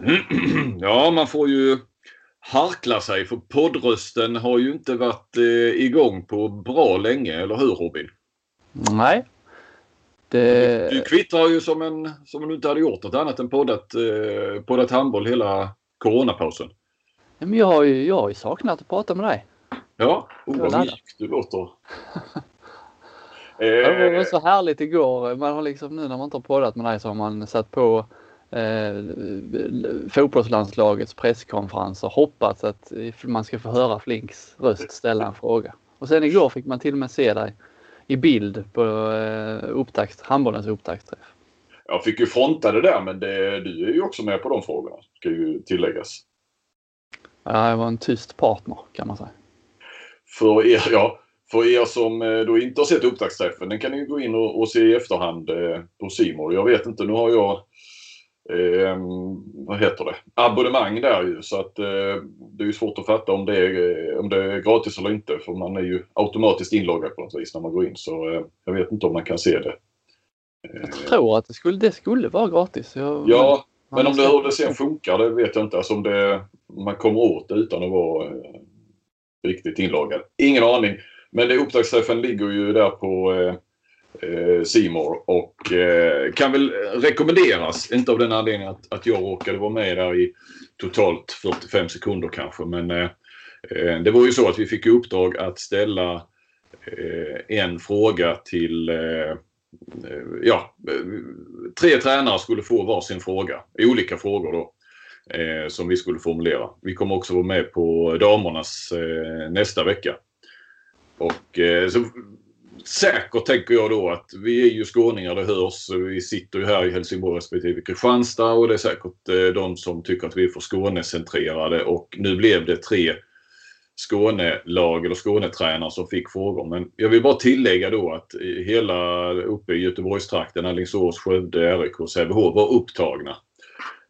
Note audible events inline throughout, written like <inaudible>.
<clears throat> Ja, man får ju harkla sig för poddrösten har ju inte varit eh, igång på bra länge, eller hur Robin? Nej. Det... Du, du kvittrar ju som, en, som om du inte hade gjort något annat än poddat, eh, poddat handboll hela coronapausen. Men jag har ju, jag har ju saknat att prata med dig. Ja, oh, vad mjuk du låter. <laughs> det var så härligt igår. Man har liksom nu när man inte har poddat med dig så har man satt på eh, fotbollslandslagets presskonferens och hoppats att man ska få höra Flinks röst ställa en fråga. Och sen igår fick man till och med se dig i bild på eh, upptakt, handbollens upptaktsträff. Jag fick ju fronta det där men det, du är ju också med på de frågorna, ska ju tilläggas. Ja, jag var en tyst partner kan man säga. För er, ja, för er som eh, då inte har sett upptaktsträffen, den kan ni gå in och, och se i efterhand eh, på Simor. Jag vet inte, nu har jag eh, vad heter det, abonnemang där ju så att eh, det är ju svårt att fatta om det, är, om det är gratis eller inte för man är ju automatiskt inloggad på något vis när man går in så eh, jag vet inte om man kan se det. Jag tror att det skulle, det skulle vara gratis. Jag, ja, men om det, hur det sen funkar det vet jag inte. Alltså om det, man kommer åt det utan att vara eh, riktigt inloggad. Ingen aning. Men det upptaktsträffen ligger ju där på Eh, Eh, Simor och eh, kan väl rekommenderas. Inte av den anledningen att, att jag råkade vara med där i totalt 45 sekunder kanske men eh, eh, det var ju så att vi fick i uppdrag att ställa eh, en fråga till eh, eh ja, tre tränare skulle få varsin fråga. Olika frågor då. som vi skulle formulera. Vi kommer också vara med på damernas nästa vecka. Och så säkert tänker jag då att vi är ju skåningar, det hörs. Vi sitter ju här i Helsingborg respektive Kristianstad och det är säkert eh, de som tycker att vi är för Skånecentrerade och nu blev det tre Skånelag eller Skånetränare som fick frågor. Men jag vill bara tillägga då att eh, hela uppe i Göteborgstrakten, Alingsås, Skövde, RIK, och Sävehof var upptagna.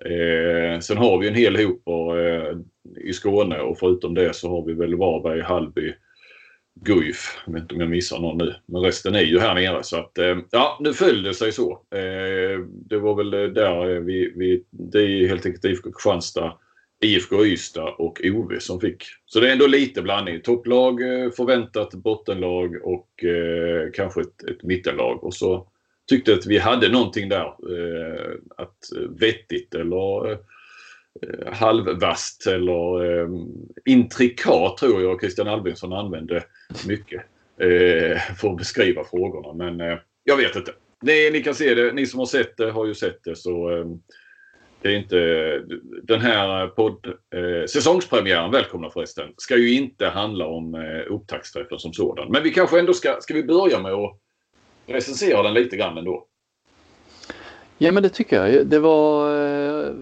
Eh, sen har vi en hel hop eh, i Skåne och förutom det så har vi väl Varberg, Hallby, Guif. Jag vet inte om jag missar någon nu. Men resten är ju här nere. Så att, eh, ja, nu föll det sig så. Eh, det var väl eh, där eh, vi, vi det är helt enkelt IFK Kristianstad, IFK Ystad och OV som fick. Så det är ändå lite blandning. Topplag, eh, förväntat bottenlag och kanske ett, ett mittenlag. Och så tyckte att vi hade någonting där. att vettigt eller Eh, Eh, halvvast eller eh, intrikat tror jag Christian Albinsson använde mycket eh, för att beskriva frågorna. Men eh, jag vet inte. Det, ni kan se det. Ni som har sett det har ju sett det. så eh, det är inte den här podd, eh, säsongspremiären, välkomna förresten, ska ju inte handla om eh, upptaktsträffen som sådan. Men vi kanske ändå ska, ska vi börja med att recensera den lite grann ändå? Ja men det tycker jag. Det var, eh,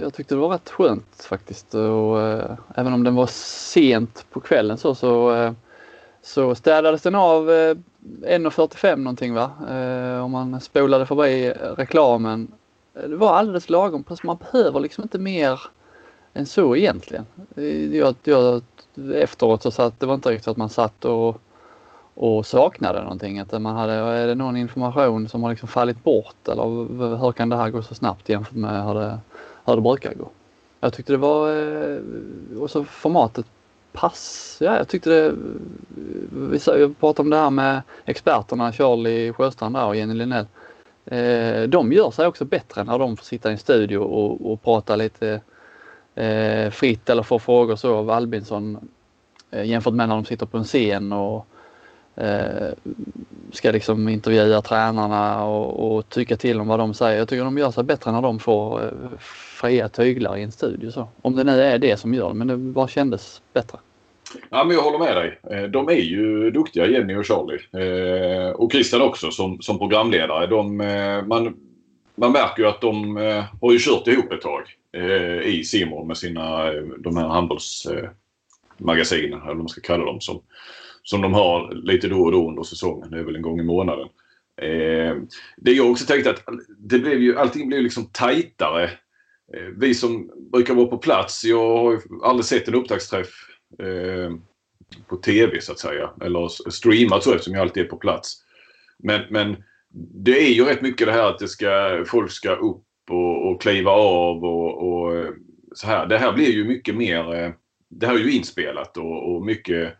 jag tyckte det var rätt skönt faktiskt. Och, eh, även om den var sent på kvällen så, så, eh, så städades den av 1.45 någonting va. Om man spolade förbi reklamen. Det var alldeles lagom. Man behöver liksom inte mer än så egentligen. Jag, jag, efteråt så satt det var inte riktigt att man satt och och saknade någonting. Att man hade, är det någon information som har liksom fallit bort eller hur kan det här gå så snabbt jämfört med hur det, hur det brukar gå? Jag tyckte det var, eh, och så formatet pass, ja jag tyckte det, vi pratade om det här med experterna Charlie Sjöstrand och Jenny Linnell. Eh, de gör sig också bättre när de får sitta i en studio och, och prata lite eh, fritt eller få frågor så av Albinsson jämfört med när de sitter på en scen och eh, ska liksom intervjua tränarna och, och, tycka till om vad de säger. Jag tycker de gör sig bättre när de får eh, fria tyglar i en studio. Så. Om det nu är det som gör det, men det bara kändes bättre. Ja, men jag håller med dig. Eh, de är ju duktiga, Jenny och Charlie. Eh, och Christian också som, som programledare. De, eh, man, man märker ju att de eh, har ju kört ihop ett tag eh, i Simon med sina de här handbollsmagasinen, eller vad man ska kalla dem. Som, som de har lite då och då under säsongen. Det är väl en gång i månaden. Eh, det jag också tänkte att det blev ju, allting blev liksom tajtare. Eh, vi som brukar vara på plats, jag har ju aldrig sett en upptaktsträff eh, på TV så att säga. Eller streamat så eftersom jag alltid är på plats. Men, men det är ju rätt mycket det här att det ska, folk ska upp och, och kliva av och, och, eh, så här. Det här blir ju mycket mer, eh, det här är ju inspelat och, och mycket eh,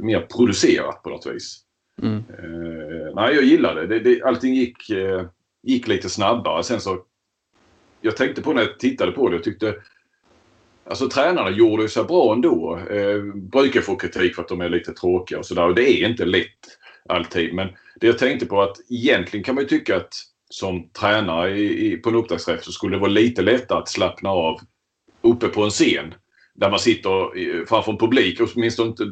mer producerat på något vis. Mm. Eh, nej, jag gillade det. det. Allting gick, eh, gick lite snabbare. Sen så, jag tänkte på när jag tittade på det, jag tyckte Alltså tränarna gjorde sig bra ändå. Eh, brukar få kritik för att de är lite tråkiga och sådär. Det är inte lätt alltid. Men det jag tänkte på att egentligen kan man ju tycka att som tränare i, i, på en upptaktsträff så skulle det vara lite lättare att slappna av uppe på en scen. Där man sitter eh, framför en publik, åtminstone inte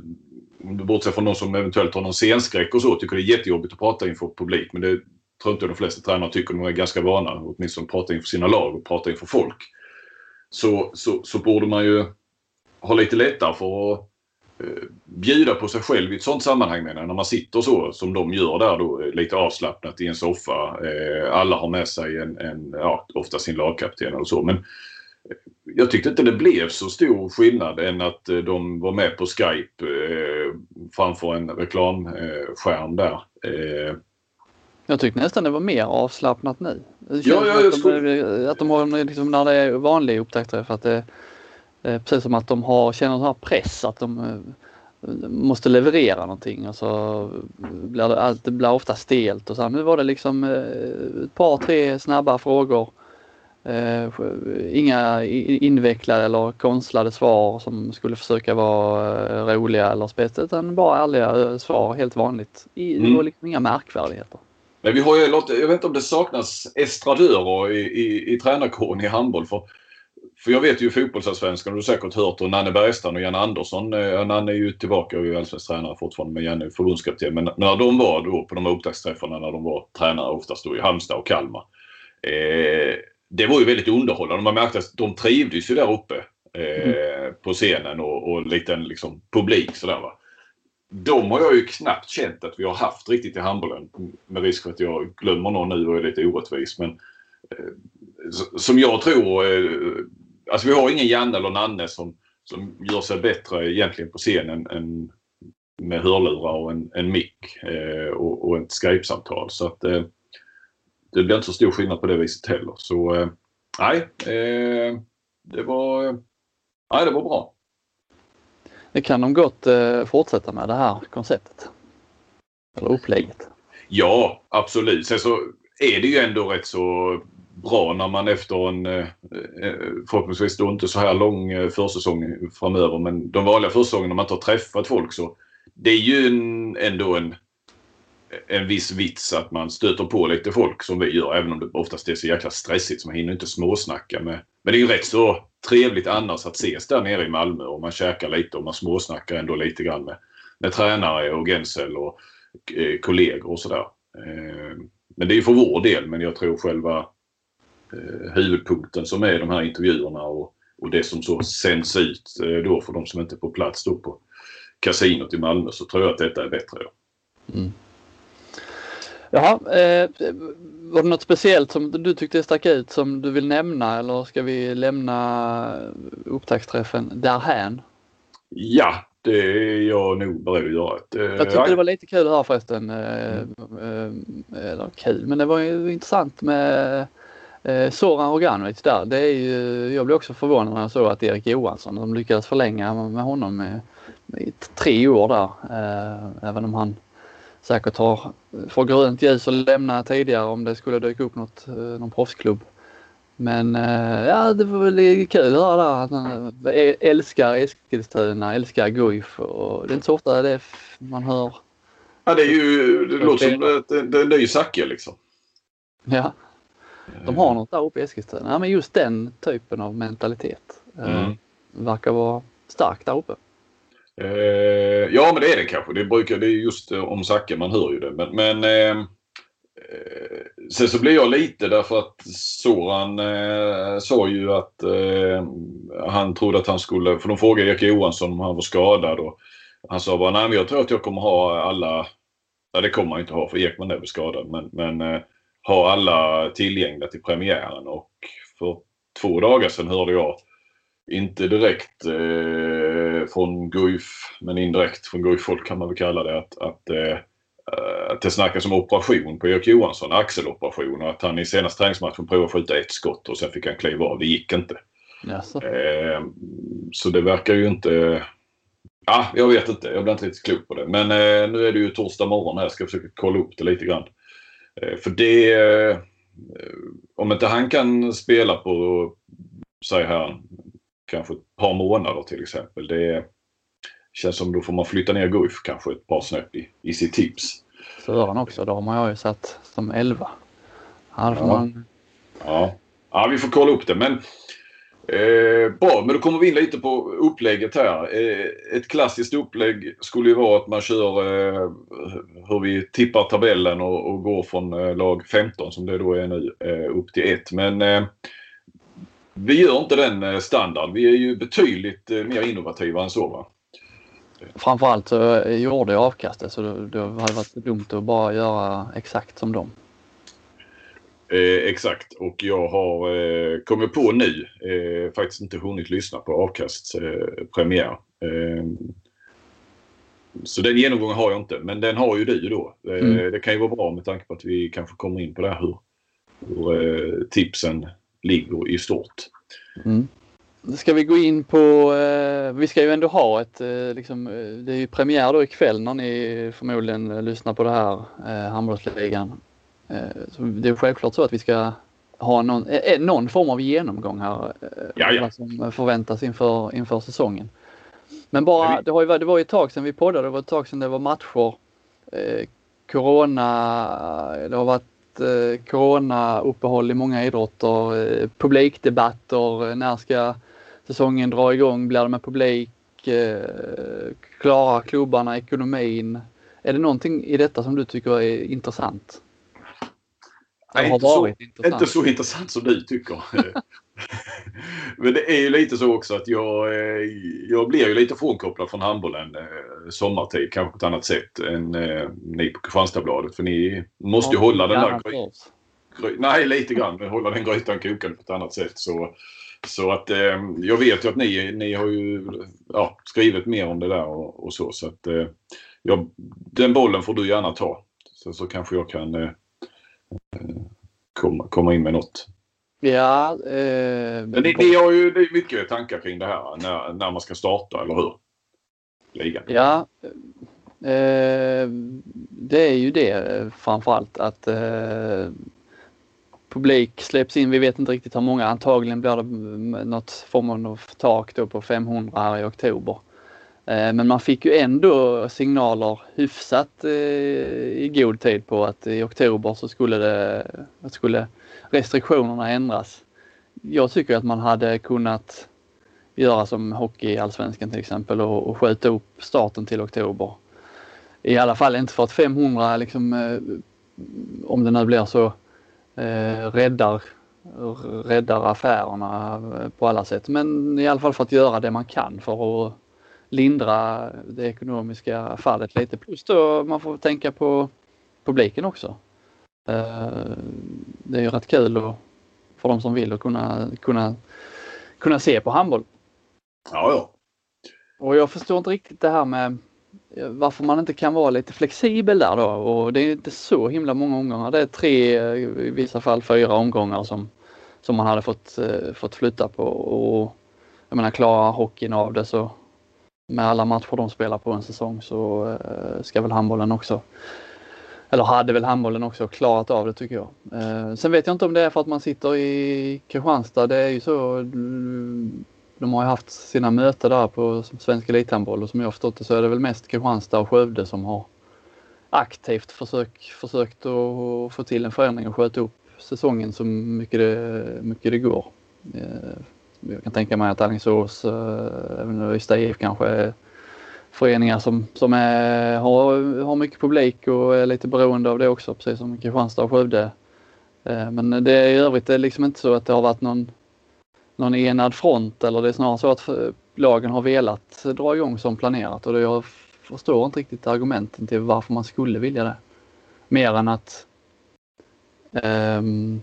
om du bortser från någon som eventuellt har någon scenskräck och så, tycker det är jättejobbigt att prata inför publik. Men det tror inte de flesta tränare tycker. De är ganska vana, åtminstone att prata inför sina lag och prata inför folk. Så, så, så borde man ju ha lite lättare för att eh, bjuda på sig själv i ett sånt sammanhang menar jag. När man sitter så som de gör där då eh, lite avslappnat i en soffa. Alla har med sig en, en ja, ofta sin lagkapten eller så. Men jag tyckte inte det blev så stor skillnad än att eh, de var med på Skype eh, framför en reklamskärm där. Eh. Jag tyckte nästan det var mer avslappnat nu. Det ja, ja, att, de, skulle... att de har, liksom, när det är vanlig upptaktsträff, att det är precis som att de har, känner en sån här press att de eh, måste leverera någonting och så blir det, det blir ofta stelt och så. Nu var det liksom ett par, tre snabba frågor Eh, inga invecklade eller konstlade svar som skulle försöka vara eh, roliga eller spetsade utan bara ärliga eh, svar helt vanligt. I, mm. Det var liksom inga märkvärdigheter. Men vi har ju, jag vet inte om det saknas estradörer i, i, i tränarkåren i handboll. För, för jag vet ju fotbollsallsvenskan, du har säkert hört, och Nanne Bergstrand och Janne Andersson. Nanne är ju tillbaka och är allsvensk tränare fortfarande men Janne är förbundskapten. Men när de var då på de upptaktsträffarna när de var tränare oftast då i Halmstad och Kalmar. Eh, det var ju väldigt underhållande. Man märkte att de trivdes ju där uppe eh, mm. på scenen och, och liten liksom, publik sådär va. De har jag ju knappt känt att vi har haft riktigt i handbollen. Med risk för att jag glömmer någon nu och är lite orättvis. Men eh, som jag tror. Eh, alltså vi har ingen Janne eller Nanne som, som gör sig bättre egentligen på scenen än med hörlurar och en, en mick eh, och, och ett Skype-samtal. Så att eh, det blir inte så stor skillnad på det viset heller. Så eh, nej, eh, det var, nej, det var bra. Det kan de gott eh, fortsätta med det här konceptet. Eller upplägget. Ja, absolut. Sen så är det ju ändå rätt så bra när man efter en, förhoppningsvis då inte så här lång försäsong framöver, men de vanliga försäsongerna när man inte har träffat folk så det är ju en, ändå en en viss vits att man stöter på lite folk som vi gör även om det oftast är så jäkla stressigt så man hinner inte småsnacka med. Men det är ju rätt så trevligt annars att ses där nere i Malmö och man käkar lite och man småsnackar ändå lite grann med, med tränare och Gensel och eh, kollegor och sådär. Eh, men det är ju för vår del men jag tror själva eh, huvudpunkten som är de här intervjuerna och, och det som så sänds ut eh, då för de som inte är på plats då på kasinot i Malmö så tror jag att detta är bättre. Då. Mm. Jaha, eh, var det något speciellt som du tyckte stack ut som du vill nämna eller ska vi lämna upptaktsträffen därhän? Ja, det är jag nog beredd att göra. Det, jag tyckte det var lite kul här förresten. Eh, mm. Eh, eller kul, men det var ju intressant med eh, Soran Roganovic där. Det är ju, jag blev också förvånad när jag såg att Erik Johansson, de lyckades förlänga med honom med, med tre år där. Eh, även om han säkert har, får grönt ljus att lämna tidigare om det skulle dyka upp något, eh, någon proffsklubb. Men eh, ja, det var väl kul att höra att han eh, älskar Eskilstuna, älskar Guif och det är inte så ofta det man hör. Ja, det är ju, det låter som det, det är en ny Zacke liksom. Ja. De har något där uppe i Eskilstuna. Ja, men just den typen av mentalitet mm. verkar vara stark där uppe. Eh, ja, men det är det kanske. Det, brukar, det är just eh, om Zacke, man hör ju det. Men, men ehm, eh, sen så blir jag lite därför att Soran eh, sa ju att eh, han trodde att han skulle, för de frågade Erik Johansson om han var skadad och han sa bara nej men jag tror att jag kommer ha alla, ja det kommer han inte ha för Ekman är väl skadad men, men eh, ha alla tillgängliga till premiären och för två dagar sedan hörde jag inte direkt eh, från Guif, men indirekt från Guif-folk kan man väl kalla det, att, att eh, uh, att det snackas om operation på Erik Johansson, axeloperation och att han i senaste träningsmatchen provade att skjuta ett skott och sen fick han kliva av. Det gick inte. Jaså. Uh, så det verkar ju inte... Ja, jag vet inte. Jag blir inte riktigt klok på det. Men nu är det ju torsdag morgon här. Jag ska försöka kolla upp det lite grann. för det... om inte han kan spela på, säg här, kanske ett par månader till exempel. Det känns som då får man flytta ner Guif kanske ett par snäpp i, i sitt tips. Sören också, då har man jag ju satt som 11. Här ja. Man... Ja. ja, vi får kolla upp det. Men eh, Bra, men då kommer vi in lite på upplägget här. Eh, ett klassiskt upplägg skulle ju vara att man kör eh, hur vi tippar tabellen och, och går från eh, lag 15 som det då är nu eh, upp till 1. Men eh, vi gör inte den eh, standard. Vi är ju betydligt eh, mer innovativa än så. Va? Framförallt så gjorde jag avkastet så det, hade varit dumt att bara göra exakt som dem. Eh, exakt och jag har eh, kommit på nu, eh, faktiskt inte hunnit lyssna på avkasts eh, premiär. Eh, så den genomgången har jag inte men den har ju du då. Mm. Det kan ju vara bra med tanke på att vi kanske kommer in på det här hur, hur tipsen ligger i stort. Mm. Ska vi gå in på, eh, vi ska ju ändå ha ett, eh, liksom, eh, det är ju premiär då ikväll när ni förmodligen eh, lyssnar på det här, eh, handbollsligan. Eh, det är självklart så att vi ska ha någon, eh, någon form av genomgång här. Vad som förväntas inför, inför säsongen. Men bara, det, har ju, det var ju ett tag sedan vi poddade, det var ett tag sedan det var matcher. corona, det har varit eh, corona-uppehåll i många idrotter, eh, publikdebatter, när ska säsongen dra igång, blir det med publik, eh, klarar klubbarna ekonomin? Är det någonting i detta som du tycker är intressant? Nej, inte så, intressant? inte så intressant som du tycker. Men det är ju lite så också att jag, eh, jag blir ju lite frånkopplad från handbollen eh, sommartid kanske på ett annat sätt än eh, ni på Kristianstadsbladet. För ni måste ju ja, hålla den där gry- Nej, lite grann. Men hålla den grytan kokande på ett annat sätt. Så, så att eh, jag vet ju att ni, ni har ju ja, skrivit mer om det där och, och så. Så att eh, ja, den bollen får du gärna ta. Så, så kanske jag kan eh, komma, komma in med något. Ja. Eh, Men ni, ni har ju mycket tankar kring det här när, när man ska starta, eller hur? Ligan. Ja. Eh, det är ju det framförallt att eh, publik släpps in. Vi vet inte riktigt hur många. Antagligen blir det något form av tak då på 500 här i oktober. Eh, men man fick ju ändå signaler hyfsat eh, i god tid på att i oktober så skulle, det, skulle restriktionerna ändras. Jag tycker att man hade kunnat göra som hockey i allsvenskan till exempel och, och skjuta upp starten till oktober. I alla fall inte för att 500 liksom, eh, om det nu blir så, eh, räddar, räddar affärerna eh, på alla sätt. Men i alla fall för att göra det man kan för att lindra det ekonomiska fallet lite. Plus då man får tänka på publiken också. Eh, det är ju rätt kul och för de som vill att kunna, kunna, kunna se på handboll. Ja, ja. Och jag förstår inte riktigt det här med varför man inte kan vara lite flexibel där då och det är inte så himla många omgångar. Det är tre, i vissa fall fyra omgångar som, som man hade fått, eh, fått flytta på och jag menar klarar hockeyn av det så med alla matcher de spelar på en säsong så eh, ska väl handbollen också eller hade väl handbollen också klarat av det tycker jag. Eh, sen vet jag inte om det är för att man sitter i Kristianstad. Det är ju så. Eh, de har ju haft sina möten där på Svensk Elithandboll och som jag förstått det så är det väl mest Kristianstad och Skövde som har aktivt försök, försökt att få till en förändring och sköta upp säsongen så mycket det, mycket det går. Eh, jag kan tänka mig att Alingsås, eh, även Ystad IF kanske är föreningar som, som är, har, har mycket publik och är lite beroende av det också, precis som Kristianstad och Skövde. Eh, men det är i övrigt det är liksom inte så att det har varit någon, någon enad front eller det är snarare så att lagen har velat dra igång som planerat och jag förstår inte riktigt argumenten till varför man skulle vilja det. Mer än att um,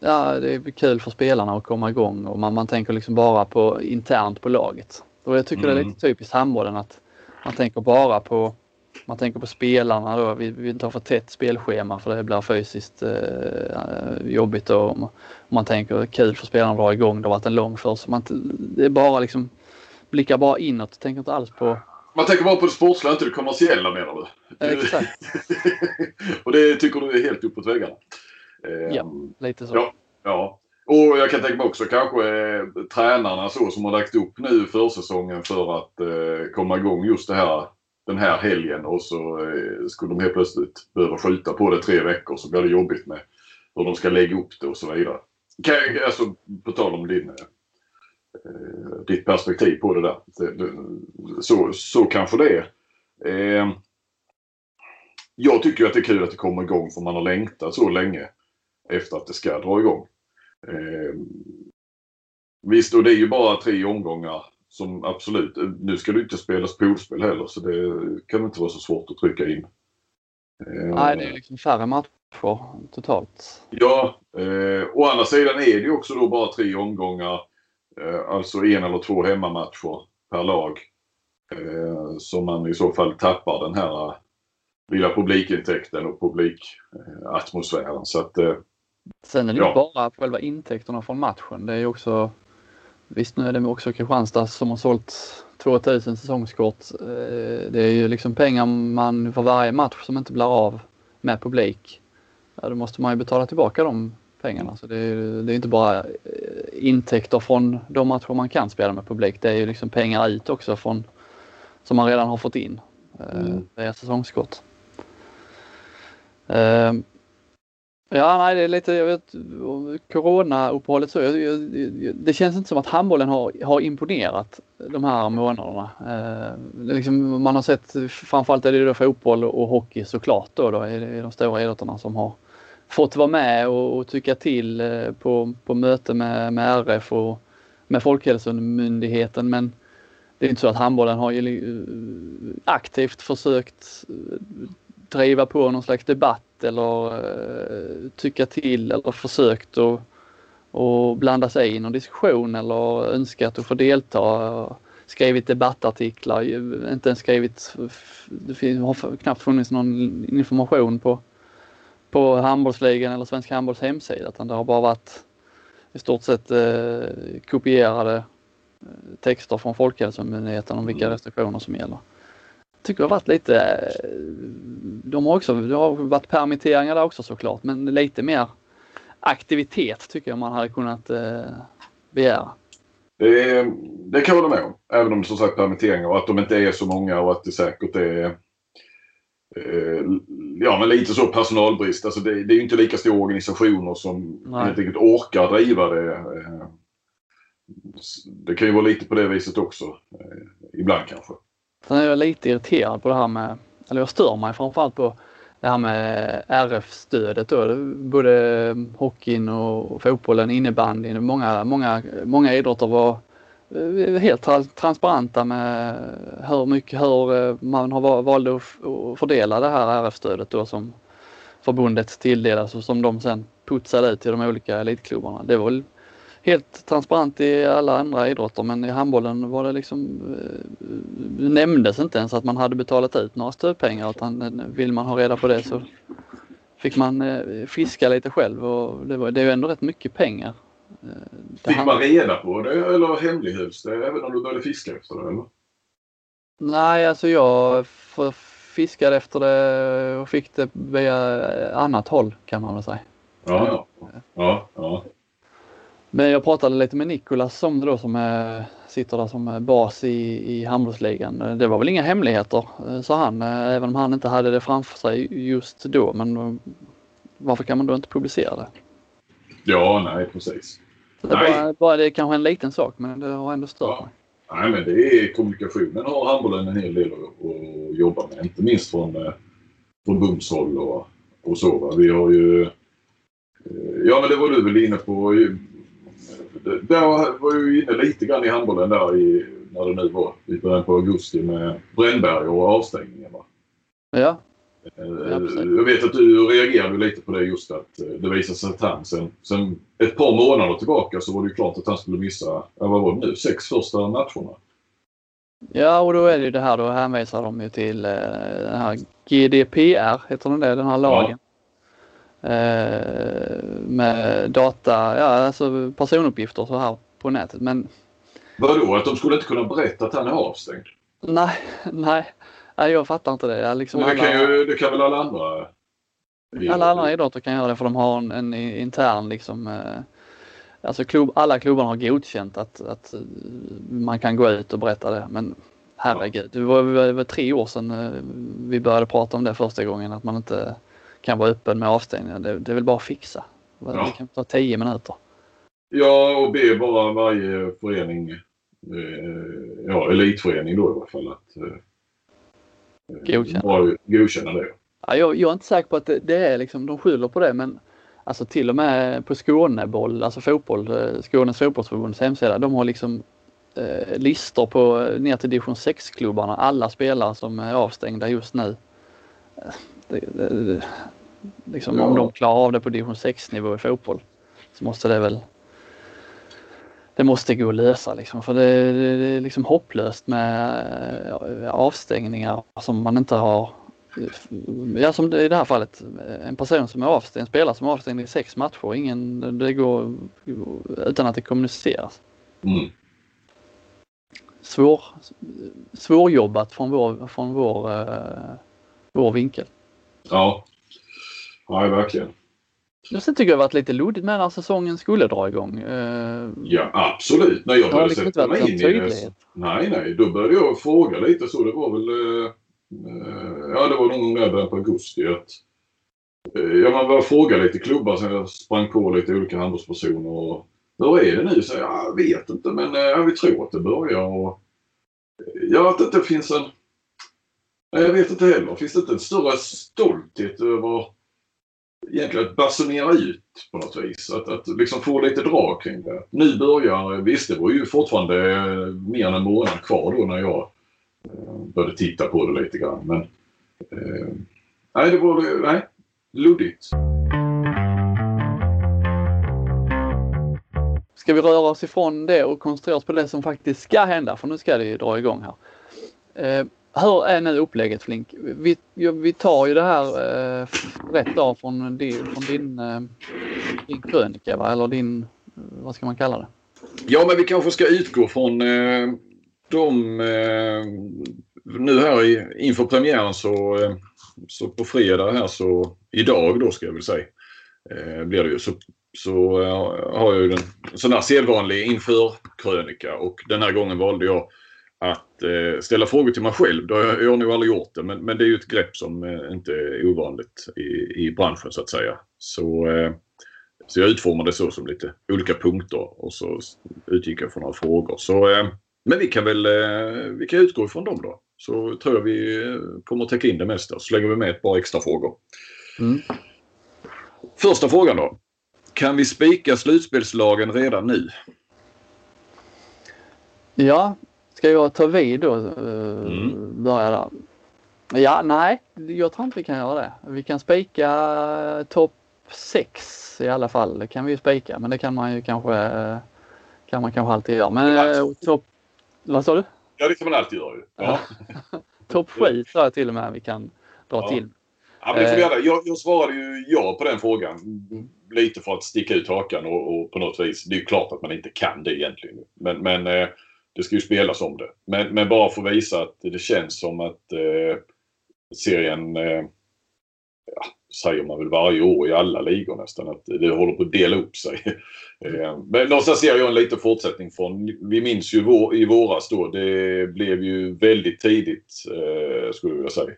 ja, det är kul för spelarna att komma igång och man, man tänker liksom bara på internt på laget. Och jag tycker mm. det är mm. lite typiskt handbollen att man tänker bara på man tänker på spelarna då. Vi vill inte ha för tätt spelschema för det blir fysiskt eh, jobbigt och om man tänker kul för spelarna att dra igång. Det har varit en lång försäsong. Det är bara liksom blickar bara inåt. Tänker inte alls på man tänker bara på det sportsliga, inte det kommersiella menar du? Exakt. <laughs> och det tycker du är helt uppåt väggarna? Ja, ehm, lite så. Ja, ja. Och jag kan tänka mig också kanske eh, tränarna så som har lagt upp nu försäsongen för att eh, komma igång just det här den här helgen och så eh, skulle de helt plötsligt behöva skjuta på det tre veckor så blir det jobbigt med hur de ska lägga upp det och så vidare. Alltså på tal om din, eh, ditt perspektiv på det där. Det, det, så, så kanske det är. Eh, jag tycker att det är kul att det kommer igång för man har längtat så länge efter att det ska dra igång. Eh, visst, och det är ju bara tre omgångar som absolut, nu ska det inte spelas poolspel heller så det kan inte vara så svårt att trycka in. Eh, Nej, det är liksom färre matcher totalt. Ja, eh, å andra sidan är det ju också då bara tre omgångar. Eh, alltså en eller två hemmamatcher per lag. Eh, som man i så fall tappar den här eh, lilla publikintäkten och publikatmosfären. Så att, eh, Sen är det ja. inte bara själva intäkterna från matchen. Det är ju också Visst, nu är det också Kristianstad som har sålt 2000 säsongskort. Eh, det är ju liksom pengar man för varje match som inte blir av med publik. Ja, då måste man ju betala tillbaka de pengarna. Så det är, det är inte bara eh, intäkter från de matcher man kan spela med publik. Det är ju liksom pengar ut också från som man redan har fått in. Eh, mm. Det är säsongskort. Ja, nej, det är lite, jag vet, corona-uppehållet så. Jag, jag, det känns inte som att handbollen har, har imponerat de här månaderna. Eh, liksom, man har sett, framförallt är det då fotboll och hockey såklart då, då är det de stora idrotterna som har fått vara med och, och tycka till eh, på, på möte med, med RF och med Folkhälsomyndigheten. Men det är inte så att handbollen har eh, aktivt försökt eh, driva på någon slags debatt eller uh, tycka till eller försökt att och blanda sig i någon diskussion eller önskat att få delta. Skrivit debattartiklar, inte ens skrivit, det har knappt funnits någon information på, på handbollsligan eller Svenska handbolls hemsida utan det har bara varit i stort sett eh, kopierade eh, texter från Folkhälsomyndigheten om vilka mm. restriktioner som gäller tycker det har varit lite, eh, de har också, det har varit permitteringar där också såklart, men lite mer aktivitet tycker jag man hade kunnat eh, begära. Det, det kan jag hålla med om. Även om det som sagt permitteringar och att de inte är så många och att det säkert är eh, ja, men lite så personalbrist. Alltså det, det är inte lika stora organisationer som Nej. helt enkelt orkar driva det. Eh, det kan ju vara lite på det viset också. Ibland kanske. Sen är jag lite irriterad på det här med, eller jag stör mig framförallt på det här med RF-stödet då. Både hockeyn och fotbollen, innebandyn, många, många, många idrotter var eh, helt transparenta med hur mycket, hur eh, man har valt att fördela det här RF-stödet då som förbundet tilldelas och som de sen putsade ut till de olika elitklubbarna. Det var helt transparent i alla andra idrotter men i handbollen var det liksom det eh, nämndes inte ens att man hade betalat ut några stödpengar utan eh, vill man ha reda på det så fick man eh, fiska lite själv och det, var, det är ju ändå rätt mycket pengar. Det fick man reda på det eller hemlighölls det även om du började fiska efter det eller? Nej, alltså jag fiskade efter det och fick det via annat håll kan man väl säga. Ja, ja. ja, ja. Men jag pratade lite med Nikolas som då som är, sitter där som bas i, i handbollsligan. Det var väl inga hemligheter sa han, även om han inte hade det framför sig just då. Men varför kan man då inte publicera det? Ja, nej precis. Det, nej. Bara, bara, det är kanske en liten sak men det har ändå stört ja. mig. Nej men det är kommunikationen har handbollen en hel del att, att jobba med. Inte minst från, eh, från Bumshåll och, och så. Va? Vi har ju eh, Ja men det var du väl inne på där var ju inne lite grann i handbollen där i, när det nu var i början på augusti med Brännberg och avstängningen. Va? Ja. Eh, jag vet att du reagerade lite på det just att eh, det visade sig att han sen, sen ett par månader tillbaka så var det ju klart att han skulle missa, vad var det nu, sex första matcherna. Ja, och då är det ju det här, då hänvisar de ju till eh, den här GDPR, heter den det, den här lagen. Eh, med data, ja alltså personuppgifter så här på nätet. Men... Vadå, att de skulle inte kunna berätta att han är avstängd? Nej, nej. Nej, jag fattar inte det. Liksom det, kan ju, det kan väl alla andra? Alla andra idrotter kan göra det för de har en, en intern liksom eh, Alltså klubb, alla klubbarna har godkänt att, att man kan gå ut och berätta det men herregud, det var, det var tre år sedan eh, vi började prata om det första gången att man inte kan vara öppen med avstängningen. Det, det är väl bara att fixa. Ja. Det kan ta tio minuter. Ja, och be bara varje förening, eh, ja elitförening då i alla fall att eh, godkänna. godkänna det. Ja, jag, jag, är inte säker på att det, det, är liksom, de skyller på det men alltså till och med på Skåneboll, alltså fotboll, eh, Skånes fotbollsförbunds hemsida, de har liksom eh, listor på eh, ner till division 6-klubbarna, alla spelare som är avstängda just nu. Eh, liksom, ja. Om de klarar av det på division 6 nivå i fotboll så måste det väl det måste gå att lösa liksom för det, det, det är liksom hopplöst med avstängningar som man inte har Ja som i det här fallet en person som är avstängd, en spelare som är avstängd i sex matcher. Ingen, det går utan att det kommuniceras. Mm. Svår, svårjobbat från vår, från vår, uh, vår vinkel. Ja, ja verkligen. Sen tycker jag det varit lite luddigt med när säsongen skulle dra igång. Uh, ja absolut. När jag började liksom sätta mig in i det. Nej, nej. Då började jag fråga lite så. Det var väl uh Eh, ja, det var någon gång där början på augusti. Att, eh, ja, man började fråga lite klubbar. Sen jag sprang på lite olika handelspersoner. Och, hur är det nu? Så jag vet inte men eh, ja, vi tror att det börjar. Och, ja, att det inte finns en... Jag vet inte heller. Finns det inte en större stolthet över egentligen att basunera ut på något vis. Att, att liksom få lite drag kring det. Nu börjar, visst det var ju fortfarande eh, mer än en månad kvar då när jag eh, började titta på det lite grann. Men eh, nej, det var nej, luddigt. Ska vi röra oss ifrån det och koncentrera oss på det som faktiskt ska hända? För nu ska det ju dra igång här. Eh, hur är nu upplägget Flink? Vi, vi tar ju det här eh, rätt av från din, från din, eh, din krönika va? eller din, eh, vad ska man kalla det? Ja men vi kanske ska utgå från eh, de, eh, nu här i, inför premiären så, eh, så på fredag här så, idag då ska jag väl säga, eh, blir det ju, så, så eh, har jag ju en sån här sedvanlig inför-krönika och den här gången valde jag att eh, ställa frågor till mig själv. Det har jag, jag har nog aldrig gjort det men, men det är ju ett grepp som eh, inte är ovanligt i, i branschen så att säga. Så, eh, så jag utformade så som lite olika punkter och så utgick jag från några frågor. Så eh, men vi kan väl eh, vi kan utgå ifrån dem då. Så tror jag vi eh, kommer att täcka in det mesta. Så slänger vi med ett par extra frågor. Mm. Första frågan då. Kan vi spika slutspelslagen redan nu? Ja, ska jag ta vid då? Eh, mm. Börja där. Ja, nej, jag tror inte vi kan göra det. Vi kan spika topp 6 i alla fall. Det kan vi ju spika, men det kan man ju kanske kan man kanske alltid göra. Men topp vad sa du? Ja, det kan man alltid göra ju. Ja. <laughs> Topp 7 sa jag till och med vi kan dra ja. till. Ja, men det får vi göra. Jag, jag svarade ju ja på den frågan. Lite för att sticka ut hakan och, och, på något vis. Det är ju klart att man inte kan det egentligen. Men, men eh, det ska ju spelas om det. Men, men bara för att visa att det känns som att eh, serien eh, ja, säger man väl varje år i alla ligor nästan, att det håller på att dela upp sig. <laughs> Eh, men någonstans ser jag en liten fortsättning från, vi minns ju vår, i våras då, det blev ju väldigt tidigt, eh, skulle jag vilja säga,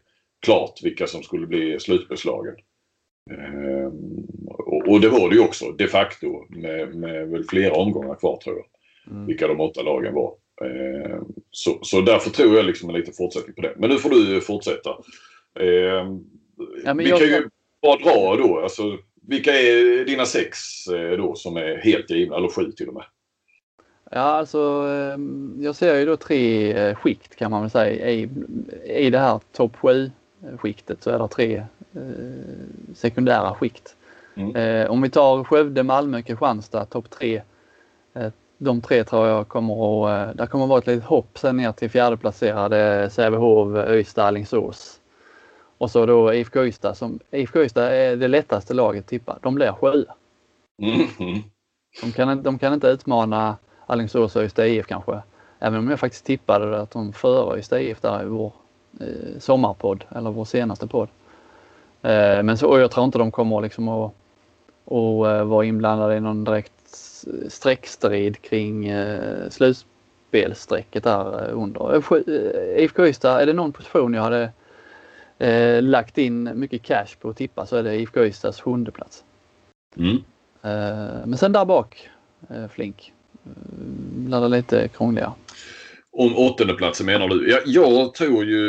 klart vilka som skulle bli slutbeslagen. Eh, och, och, det var det ju också de facto med, med väl flera omgångar kvar tror jag. Mm. Vilka de åtta lagen var. Eh, så, så därför tror jag liksom en liten fortsättning på det. Men nu får du fortsätta. Eh, ja, vi kan ju bara dra då. Alltså, vilka är dina sex eh, då som är helt givna, eller sju till och med? Ja, alltså ehm, jag ser ju då tre skikt kan man väl säga. I, i det här topp 7 skiktet så är det tre eh, sekundära skikt. Mm. Eh, om vi tar Skövde, Malmö, Kristianstad, topp 3. Eh, de tre tror jag kommer att, eh, där kommer att vara ett litet hopp sen ner till fjärdeplacerade Sävehof, Öysta, Alingsås. Och så då IFK Ystad som IFK Ystad är det lättaste laget att tippa. De blir sjua. Mm. De kan, de kan inte utmana Alingsås och Ystad IF kanske. Även om jag faktiskt tippade att de före Ystad IF där i vår eh, sommarpodd eller vår senaste podd. Eh, men så, och jag tror inte de kommer liksom att, att eh, vara inblandade i någon direkt streckstrid kring eh, där eh, under. Eh, IFK Ystad, är det någon position jag hade eh, lagt in mycket cash på att tippa så är det IFK Ystads sjunde plats. Mm. Eh, men sen där bak, eh, Flink, blir det lite krångligare. Om åttondeplatsen menar du? Jag, jag tror ju,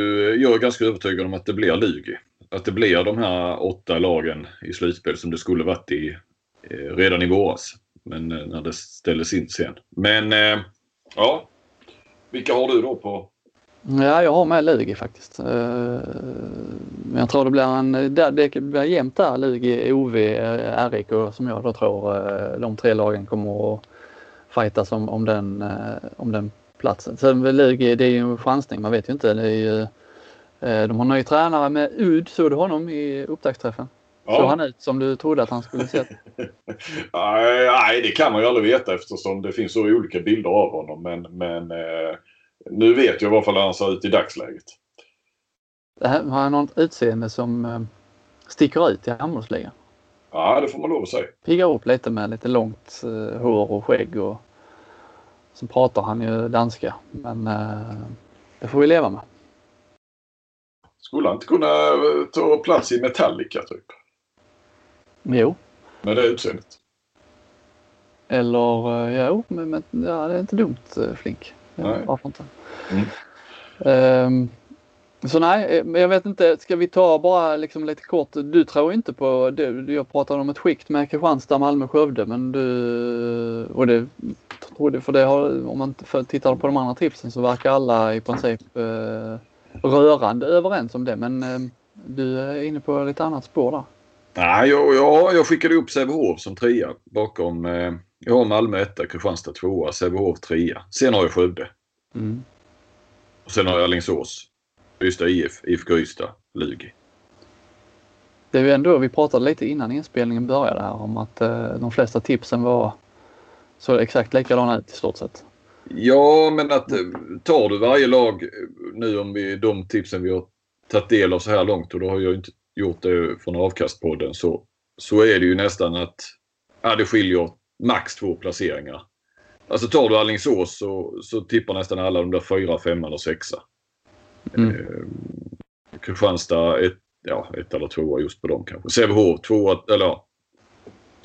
jag är ganska övertygad om att det blir Lugi. Att det blir de här åtta lagen i slutspel som det skulle varit i redan i våras. Men eh, när det ställdes in sen. Men eh, ja, vilka har du då på Ja, jag har med Lugi faktiskt. Eh, men jag tror det blir en, det blir jämnt där. Lugi, OV, RIK som jag då tror de tre lagen kommer att fightas om, om, den, om den platsen. Sen Lugi, det är ju en chansning, man vet ju inte. Det är ju, de har ny tränare med Ud, såg du honom i upptaktsträffen? Ja. Såg han ut som du trodde att han skulle se <laughs> Nej, det kan man ju aldrig veta eftersom det finns så olika bilder av honom. Men, men nu vet jag i varje fall hur han ser ut i dagsläget. Har han något utseende som eh, sticker ut i handbollsligan? Ja, det får man lov att säga. Piggar upp lite med lite långt uh, hår och skägg och så pratar han ju danska. Men uh, det får vi leva med. Skulle han inte kunna ta plats i Metallica typ? Jo. Med det utseendet? Eller uh, jo, men, men ja, det är inte dumt Flink. Nej. Varför inte? Mm. Um, så nej, eh, jag vet inte. Ska vi ta bara liksom lite kort. Du tror inte på det. Jag pratade om ett skikt med Kristianstad, Malmö, Skövde. Men du, och det trodde, för det har, om man tittar på de andra tipsen så verkar alla i princip eh, rörande överens om det. Men eh, du är inne på lite annat spår där. Nej, jag, jag, jag skickade upp Sävehof som trea bakom eh, jag har Malmö etta, Kristianstad tvåa, Sävehof trea. Sen har jag Skövde. Mm. Och sen har jag Alingsås, Ystad IF, IFK Ystad, Lugi. Det är ju ändå, vi pratade lite innan inspelningen började här om att eh, de flesta tipsen var så exakt likadana ut i stort sett. Ja, men att eh, tar du varje lag eh, nu om vi, de tipsen vi har tagit del av så här långt och då har jag inte gjort det från avkastpodden så, så är det ju nästan att ja, det skiljer max två placeringar. Alltså tar du Alingsås så, så tippar nästan alla de där fyra, fem eller sexa. Mm. Eh, Kristianstad ett, ja, ett eller tvåa just på dem kanske. Sävehof tvåa, eller ja,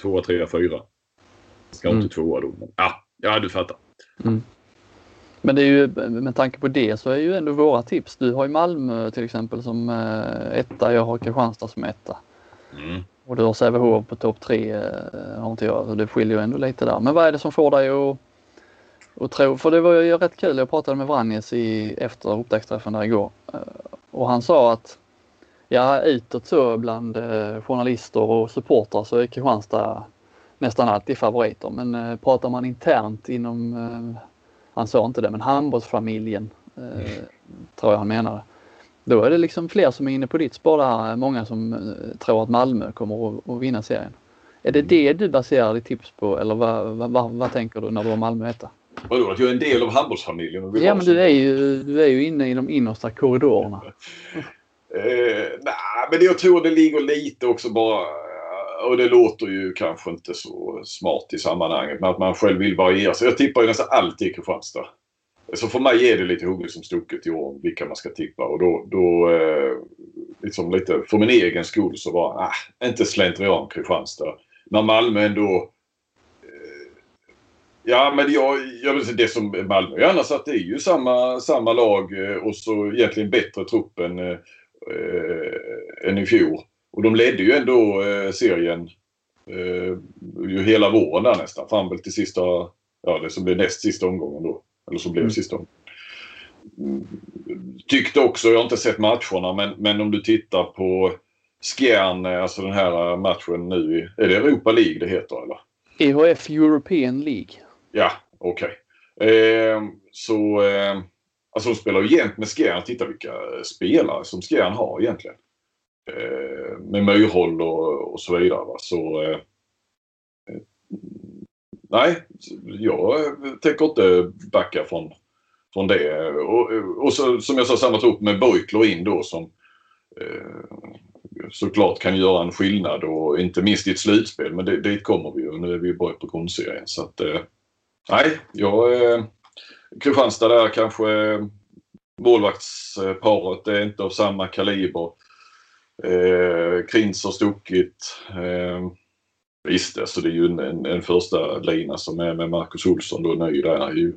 tvåa, trea, fyra. Ska mm. inte tvåa då. Men, ja, ja, du fattar. Mm. Men det är ju med tanke på det så är ju ändå våra tips. Du har ju Malmö till exempel som eh, etta. Jag har Kristianstad som etta. Mm. Och du har Sävehof på topp tre eh, har inte jag. Så det skiljer ju ändå lite där. Men vad är det som får dig att, att tro? För det var ju rätt kul. Jag pratade med Vranjes i, efter upptaktsträffen där igår. Eh, och han sa att ja, utåt så bland journalister och supportrar så är Kristianstad nästan alltid favoriter. Men pratar man internt inom, han sa inte det, men handbollsfamiljen tror jag han menade då är det liksom fler som är inne på ditt spår där. Många som eh, tror att Malmö kommer att, vinna serien. Är det mm. det du baserar ditt tips på eller vad, vad, vad, vad tänker du när du har Malmö etta? Vadå, att jag är en del av handbollsfamiljen? Ja, men du är, ju, du är ju inne i de innersta korridorerna. <laughs> eh, nej, men jag tror det ligger lite också bara och det låter ju kanske inte så smart i sammanhanget men att man själv vill variera sig. Jag tippar ju nästan alltid Kristianstad. Så för mig är det lite hugget som stucket i år vilka man ska tippa och då, då eh, liksom lite för min egen skull så var ah, inte slentrian Kristianstad. När Malmö ändå eh, Ja men jag, jag vill säga det som Malmö är annars att det är ju samma, samma lag eh, och så egentligen bättre trupp än, eh, eh, än i fjol. Och de ledde ju ändå eh, serien eh, ju hela våren där nästan fram väl till sista, ja det som blev näst sista omgången då. Eller så blev mm. sista Tyckte också, jag har inte sett matcherna, men, men om du tittar på Skjern, alltså den här matchen nu i, är det Europa League det heter eller? EHF European League. Ja, okej. Okay. Eh, så eh, alltså de spelar ju jämt med Skjern. Titta vilka spelare som Skjern har egentligen. Eh, med Myrhåll och, och så vidare. Va? Så eh, nej, jag tänker inte backa från, från det. Och, och så, som jag sa, samma trupp med Beutler in då som eh, såklart kan göra en skillnad och inte minst i ett slutspel. Men det, dit kommer vi ju. Nu är vi bara på grundserien. Så att, eh, nej, jag... Eh, Kristianstad där kanske målvaktsparet är inte av samma kaliber. Eh, Krins har stuckit. Eh, visst, alltså det är ju en, en första lina som är med Marcus Olsson då ny där är ju,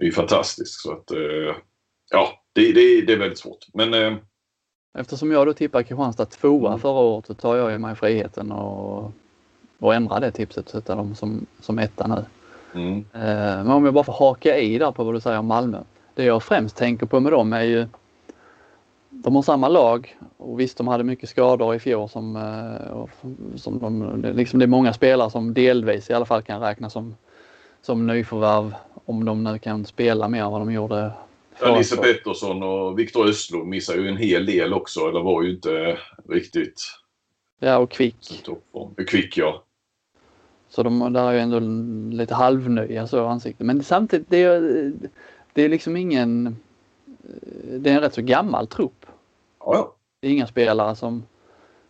är ju fantastisk. Så att eh, ja, det, det, det är väldigt svårt. Men eh, Eftersom jag då tippar Kristianstad tvåa mm. förra året så tar jag mig friheten och, och ändra det tipset och sätta dem som, som etta nu. Mm. Eh, men om jag bara får haka i där på vad du säger om Malmö. Det jag främst tänker på med dem är ju de har samma lag och visst de hade mycket skador i fjol som, eh, som de, liksom det är många spelare som delvis i alla fall kan räknas som, som nyförvärv om de nu kan spela mer än vad de gjorde Ja, Nisse Pettersson och Viktor Östlund missar ju en hel del också. Eller var ju inte riktigt... Ja, och Kvick. Kvick, ja. Så de där är ju ändå lite halvnöja så ansikte. Men samtidigt, det är, det är liksom ingen... Det är en rätt så gammal trupp. Ja. Det är inga spelare som,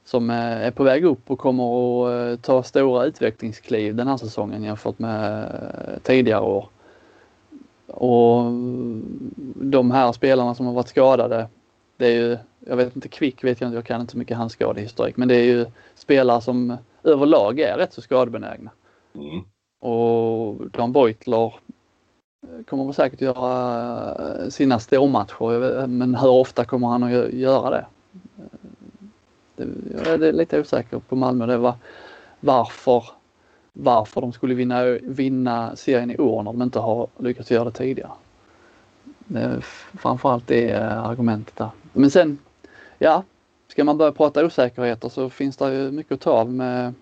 som är på väg upp och kommer att eh, ta stora utvecklingskliv den här säsongen jämfört med eh, tidigare år. Och de här spelarna som har varit skadade, det är ju, jag vet inte, Kvick vet jag inte, jag kan inte så mycket hans skadehistorik, men det är ju spelare som överlag är rätt så skadebenägna. Mm. Och Dan Beutler kommer väl säkert göra eh, sina stormatcher, men hur ofta kommer han att göra det? det jag är lite osäker på Malmö. Det var varför varför de skulle vinna, vinna serien i år när de inte har lyckats göra det tidigare. Det är framförallt det argumentet där. Men sen, ja, ska man börja prata osäkerheter så finns det ju mycket att ta av med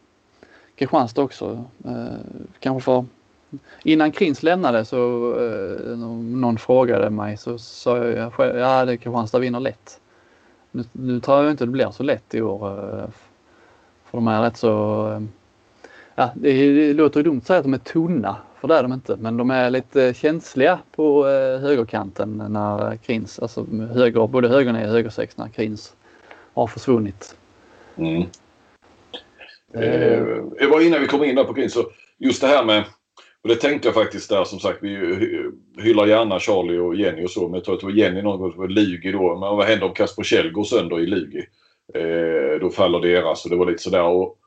Kristianstad också. Eh, kanske för Innan Krins lämnade så eh, någon frågade mig så sa jag själv, ja det Kristianstad vinner lätt. Nu, nu tror jag inte det blir så lätt i år. Eh, för de är rätt så eh, ja, det, det låter dumt att säga att de är tunna, för det är de inte. Men de är lite känsliga på eh, högerkanten när Krins, alltså höger, både höger och högersex när Krins har försvunnit. Mm. Eh, jag var innan vi kom in där på Krins, så just det här med och det tänkte jag faktiskt där som sagt. Vi hyllar gärna Charlie och Jenny och så. Men jag tror att det var Jenny någon gång som var Lugi då. Men vad händer om Kasper Kjell går sönder i Lugi? Eh, då faller deras och det var lite sådär. Och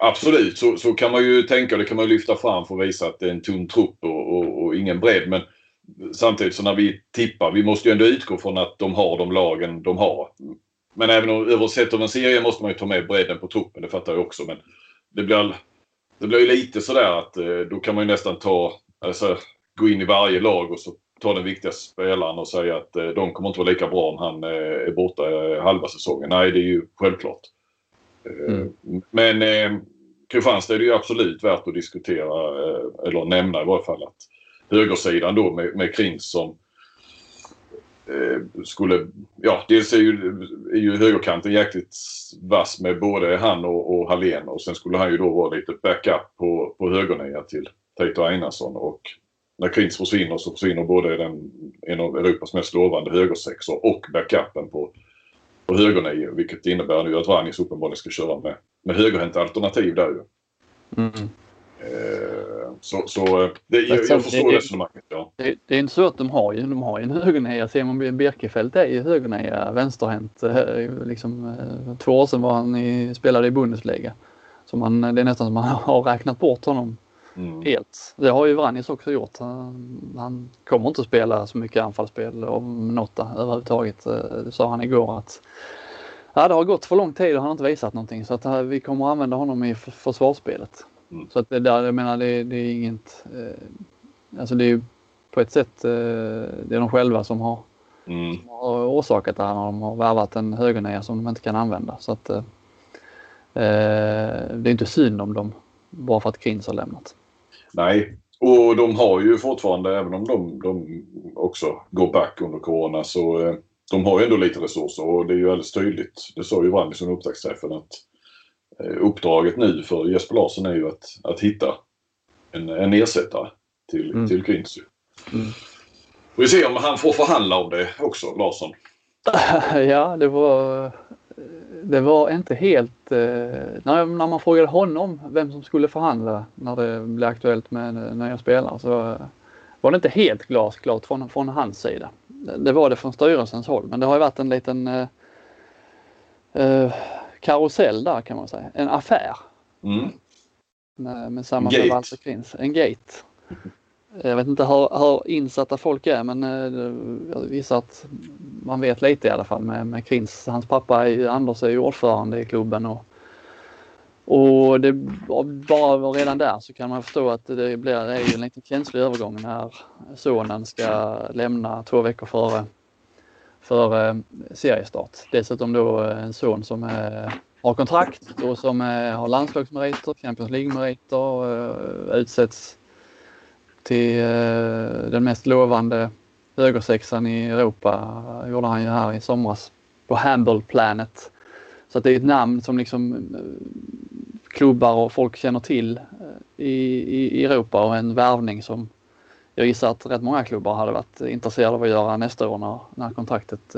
Absolut, så, så kan man ju tänka det kan man lyfta fram för att visa att det är en tunn trupp och, och, och ingen bredd. Men samtidigt så när vi tippar, vi måste ju ändå utgå från att de har de lagen de har. Men även om översett över en serie måste man ju ta med bredden på truppen, det fattar jag också. Men det blir, det blir ju lite sådär att eh, då kan man ju nästan ta, alltså, gå in i varje lag och så ta den viktigaste spelaren och säga att eh, de kommer inte vara lika bra om han eh, är borta halva säsongen. Nej, det är ju självklart. Mm. Men eh, Kristianstad är det ju absolut värt att diskutera eller nämna i varje fall att högersidan då med, med Krins som Eh, skulle, ja dels är ju, är ju högerkanten jäkligt vass med både han och, och Hallén och sen skulle han ju då vara lite backup på, på högernia till Teito Einarsson och när Krins försvinner så försvinner både den, en av Europas mest lovande högersexor och backupen på på högernio vilket innebär nu att Vranjes uppenbarligen ska köra med, med högerhänt alternativ där ju. Mm. Eh, så, så det, jag, jag förstår det, resonemanget. Ja. Det, det, är inte så att de har ju, de har ju en högernia. Simon Birkefelt är ju högernia vänsterhänt. Eh, liksom, eh, två år sedan var han i, spelade i Bundesliga. Så man, det är nästan som man <laughs> har räknat bort honom mm. helt. Det har ju Vranjes också gjort. Han, han, kommer inte att spela så mycket anfallsspel om något överhuvudtaget. Det sa han igår att Ja, det har gått för lång tid och han har inte visat någonting så att eh, vi kommer att använda honom i försvarsspelet. Mm. Så att det där, jag menar det, det är inget, eh, alltså det är ju på ett sätt eh, det är de själva som har, mm. som har orsakat det här när de har värvat en högernia som de inte kan använda. Så att eh, eh det är inte synd om dem bara för att Krins har lämnat. Nej, Och de har ju fortfarande, även om de, de också går back under corona, så eh, de har ju ändå lite resurser och det är ju alldeles tydligt. Det sa ju Wranjes under upptaktsträffen att uppdraget nu för Jesper Larsson är ju att, att hitta en, en ersättare till, mm. till Quincy. Mm. Vi ser om han får förhandla om det också, Larsson. <laughs> ja, det var, det var inte helt... Eh, när, när man frågade honom vem som skulle förhandla när det blev aktuellt med nya spelare så var det inte helt glasklart från, från hans sida. Det var det från styrelsens håll men det har ju varit en liten eh, eh, karusell där kan man säga. En affär. Mm. Med, med samma med Walter Krins. En gate. Jag vet inte hur, hur insatta folk är men eh, jag gissar att man vet lite i alla fall med, med Krins. Hans pappa är, Anders är ju ordförande i klubben och, och det, bara redan där så kan man förstå att det blir det är en liten känslig övergång när sonen ska lämna två veckor före, för eh, seriestart. Dessutom då eh, en son som eh, har kontrakt och som har landslagsmeriter, Champions League-meriter, utsätts till den mest lovande högersexan i Europa gjorde han ju här i somras på Hamble Planet. Så att det är ett namn som liksom klubbar och folk känner till i, i, i, Europa och en värvning som jag gissar att rätt många klubbar hade varit intresserade av att göra nästa år när, när kontraktet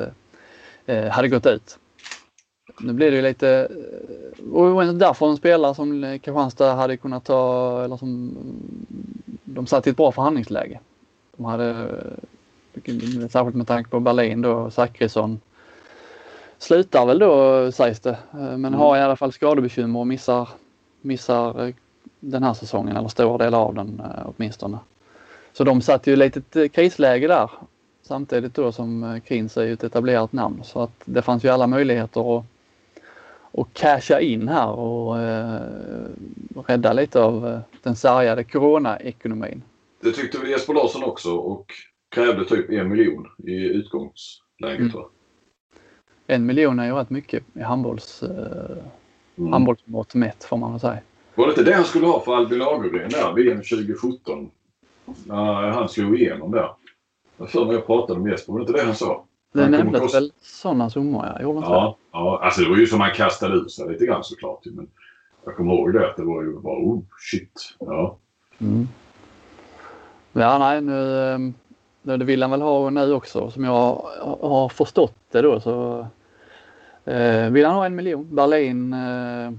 eh, hade gått ut. Nu blir det ju lite, och därför en spelare som Kristianstad hade kunnat ta, eller som de satt i ett bra förhandlingsläge. De hade, särskilt med tanke på Berlin då, Zachrisson slutar väl då sägs det, men mm. har i alla fall skadebekymmer och missar, missar eh, den här säsongen eller stora delar av den eh, åtminstone. Så de satt ju i ett litet eh, krisläge där samtidigt då som Krins är ett etablerat namn så att det fanns ju alla möjligheter att, att casha in här och eh, rädda lite av den sargade coronaekonomin. Det tyckte väl Jesper Larsson också och krävde typ en miljon i utgångsläget mm. va? En miljon är ju rätt mycket i handbolls, eh, mm. handbollsmått mätt får man väl säga. Var det inte det han skulle ha för Albin Lagergren där VM 2017? När han slog igenom där. Jag för mig jag pratade med Jesper, var det inte det han sa? Det nämndes kost... väl sådana summor ja, gjorde inte ja, det? Ja, alltså det var ju som han kastade ut sig lite grann såklart. Men jag kommer ihåg det att det var ju bara oh shit. Ja. Mm. Ja nej nu, ehm, nu det vill han väl ha nu också som jag har förstått det då så eh, vill han ha en miljon. Berlin eh,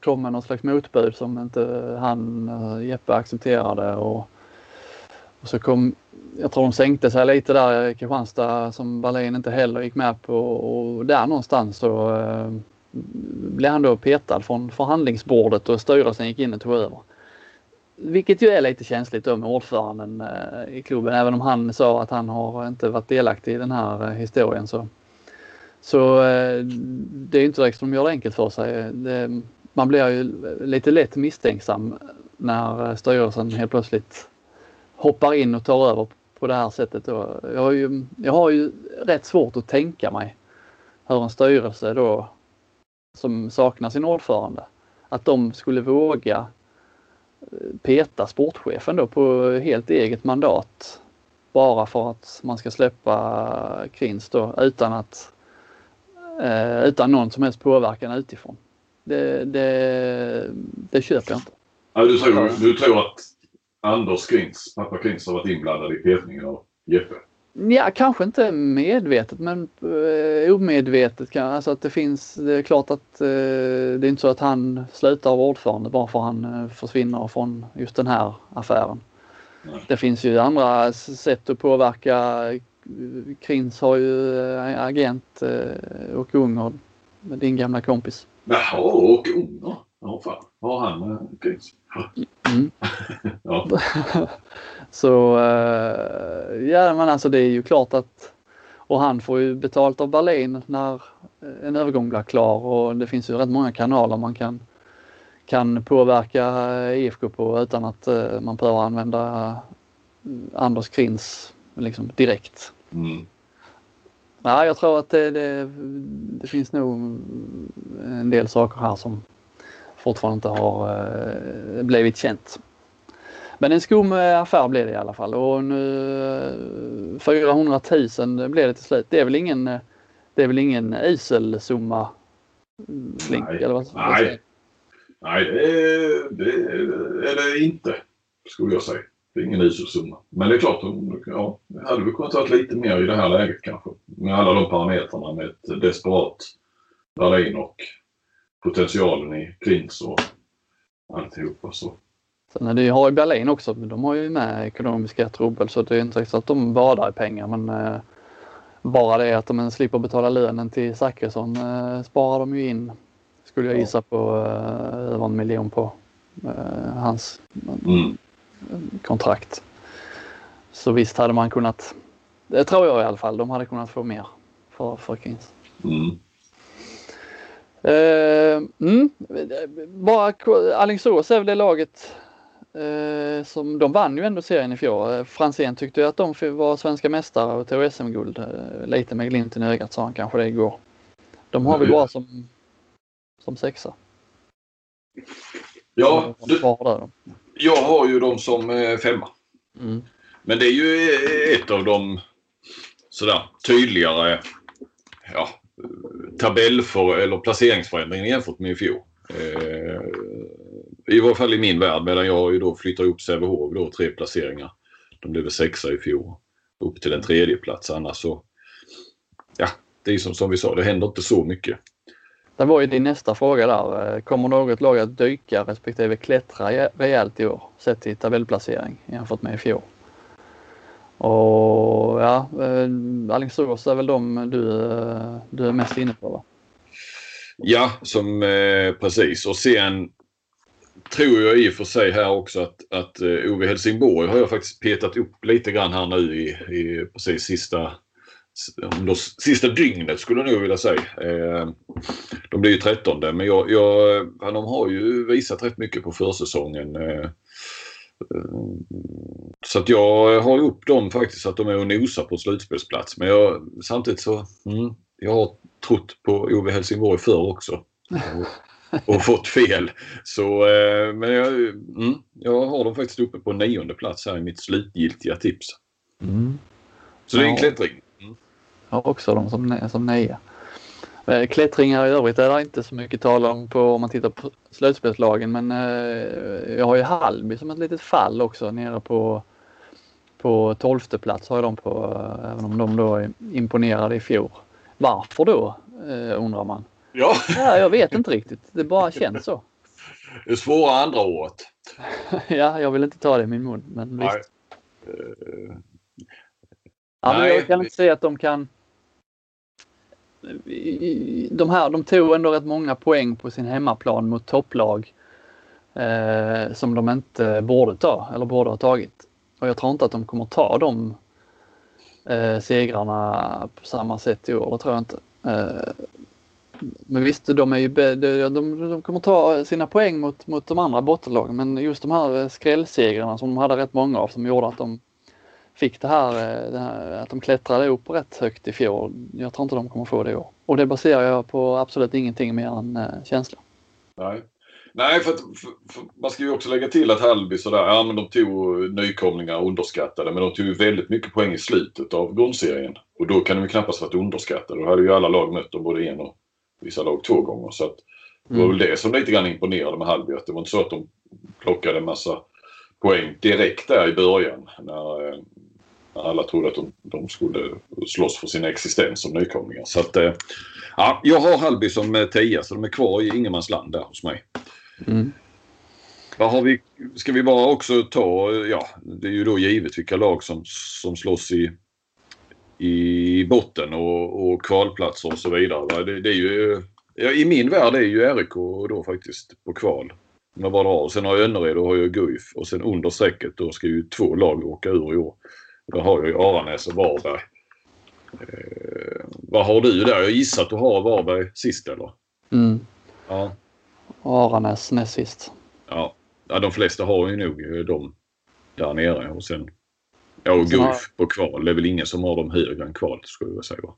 kom med något slags motbud som inte han, eh, Jeppe accepterade och, och så kom, jag tror de sänkte sig lite där i Kristianstad som Berlin inte heller gick med på och där någonstans så eh, blev han då petad från förhandlingsbordet och styrelsen gick in och tog över. Vilket ju är lite känsligt då med ordföranden eh, i klubben. Även om han sa att han har inte varit delaktig i den här eh, historien så, så eh, det är inte direkt som de gör det enkelt för sig. Det, man blir ju lite lätt misstänksam när eh, styrelsen helt plötsligt hoppar in och tar över på det här sättet. Då. Jag, har ju, jag har ju rätt svårt att tänka mig hur en styrelse då som saknar sin ordförande, att de skulle våga eh, peta sportchefen då på helt eget mandat bara för att man ska släppa Krins då utan att eh, utan någon som helst påverkan utifrån. Det, det, det köper jag inte. Ja, du, tror, du tror att Anders Krins, pappa Krins har varit inblandad i petningen av Jeppe? Ja, kanske inte medvetet men eh, omedvetet. Kan, alltså att det finns, det är klart att eh, det är inte så att han slutar vara ordförande bara för att han eh, försvinner från just den här affären. Nej. Det finns ju andra sätt att påverka. Krins har ju eh, agent eh, och Unger, din gamla kompis. Jaha, och Unger? Ja, fan. Har han med Krins? Mm. ja. <laughs> Så eh, ja men alltså det är ju klart att och han får ju betalt av Berlin när en övergång blir klar och det finns ju rätt många kanaler man kan kan påverka IFK på utan att uh, man behöver använda Anders Krins liksom direkt. Mm. Ja, jag tror att det, det, det, finns nog en del saker här som fortfarande inte har uh, blivit känt. Men en skum affär blev det i alla fall och nu 400 000 blev det till slut. Det är väl ingen, det är väl ingen usel summa? Slink, nej, eller vad, nej. nej det, det det inte skulle jag säga. Det är ingen usel summa. Men det är klart, ja, hade vi kunnat ta lite mer i det här läget kanske. Med alla de parametrarna med ett desperat Berlin och potentialen i Klins och alltihopa. Så. Sen är det ju, har ju Berlin också, de har ju med ekonomiska trubbel så det är inte så att de badar i pengar men eh, bara det att de slipper betala lönen till Zachrisson eh, sparar de ju in, skulle jag gissa på, eh, över en miljon på eh, hans mm. kontrakt. Så visst hade man kunnat, det tror jag i alla fall, de hade kunnat få mer för, för Kings. Mm. Uh, mm, bara Alingsås är väl det laget uh, som de vann ju ändå serien i fjol. Uh, Franzén tyckte att de var svenska mästare och tog SM-guld. Uh, lite med glimten i ögat sa han kanske det igår. De har väl bara som, som sexa. Ja, du, jag har ju dem som femma. Mm. Men det är ju ett av de sådär tydligare ja, tabellför eller placeringsförändringen jämfört med i fjol. Eh, I varje fall i min värld medan jag ju då flyttar upp Sävehof då tre placeringar. De blev sexa i fjol. Upp till en tredje plats annars så. Ja, det är som, som vi sa, det händer inte så mycket. Det var ju din nästa fråga där. Eh, kommer något lag att dyka respektive klättra rejält i år sett till tabellplacering jämfört med i fjol? Och ja, eh, Alingsås är väl de du, eh, du är mest inne på va? Ja, som eh, precis. Och sen tror jag i och för sig här också att, att uh, Ove Helsingborg har jag faktiskt petat upp lite grann här nu i, i precis sista då, sista dygnet skulle jag nog vilja säga. Eh, de blir ju trettonde men jag, jag, eh, de har ju visat rätt mycket på försäsongen. Eh, så att jag har upp dem faktiskt att de är och nosar på slutspelsplats. Men jag, samtidigt så mm, jag har trott på Ove Helsingborg förr också. Och, och fått fel. Så, eh, men jag, mm, jag har dem faktiskt uppe på nionde plats här i mitt slutgiltiga tips. Mm. Så det är en klättring. Mm. Jag har också dem som, som nia. Eh, klättringar i övrigt är det inte så mycket tal om på om man tittar på slutspelslagen men eh, jag har ju Halby som ett litet fall också nere på på tolfte plats har jag dem på eh, även om de då imponerade i fjol. Varför då undrar man. Ja. ja jag vet inte riktigt. Det bara känns så. <laughs> Det är svåra andra året. <laughs> ja, jag vill inte ta det i min mun men visst. Nej. Uh, ja, men jag kan inte säga att de kan de här, de tog ändå rätt många poäng på sin hemmaplan mot topplag eh, som de inte borde ta eller borde ha tagit. Och jag tror inte att de kommer ta de eh, segrarna på samma sätt i år, det tror jag inte. Eh, men visst, de, är ju, de, de, de kommer ta sina poäng mot, mot de andra bottenlagen men just de här eh, skrällsegrarna som de hade rätt många av som gjorde att de fick det här, eh, det här, att de klättrade upp rätt högt i fjol. Jag tror inte de kommer få det i år. Och det baserar jag på absolut ingenting mer än eh, känsla. Nej. Nej, för, att, för, för man ska ju också lägga till att Hallby sådär, ja men de tog nykomlingar underskattade men de tog ju väldigt mycket poäng i slutet av grundserien. Och då kan de ju knappast varit underskattade. Då hade ju alla lag mött dem både en och vissa lag två gånger. Så att det var mm. väl det som lite grann imponerade med Hallby. Att det var inte så att de plockade en massa poäng direkt där i början. När, eh, alla trodde att de, de, skulle slåss för sin existens som nykomlingar. Så att, eh, ja, jag har Hallby som eh, tia så de är kvar i ingenmansland där hos mig. Mm. Vad har vi, ska vi bara också ta, ja det är ju då givet vilka lag som, som slåss i, i botten och, och kvalplatser och så vidare. Det, det är ju, ja, I min värld är ju RIK då faktiskt på kval. Med vad har. Sen har jag Önnered och har jag Guif och sen under strecket då ska ju två lag åka ur i år. Då har jag ju Aranäs och Varberg. Eh, vad har du där? Jag gissar att du har Varberg sist eller? Mm. Ja. Aranäs näst sist. Ja. ja, de flesta har ju nog dem där nere och sen Ja, och Guif på kval. Det är väl ingen som har dem högre än kval skulle jag säga.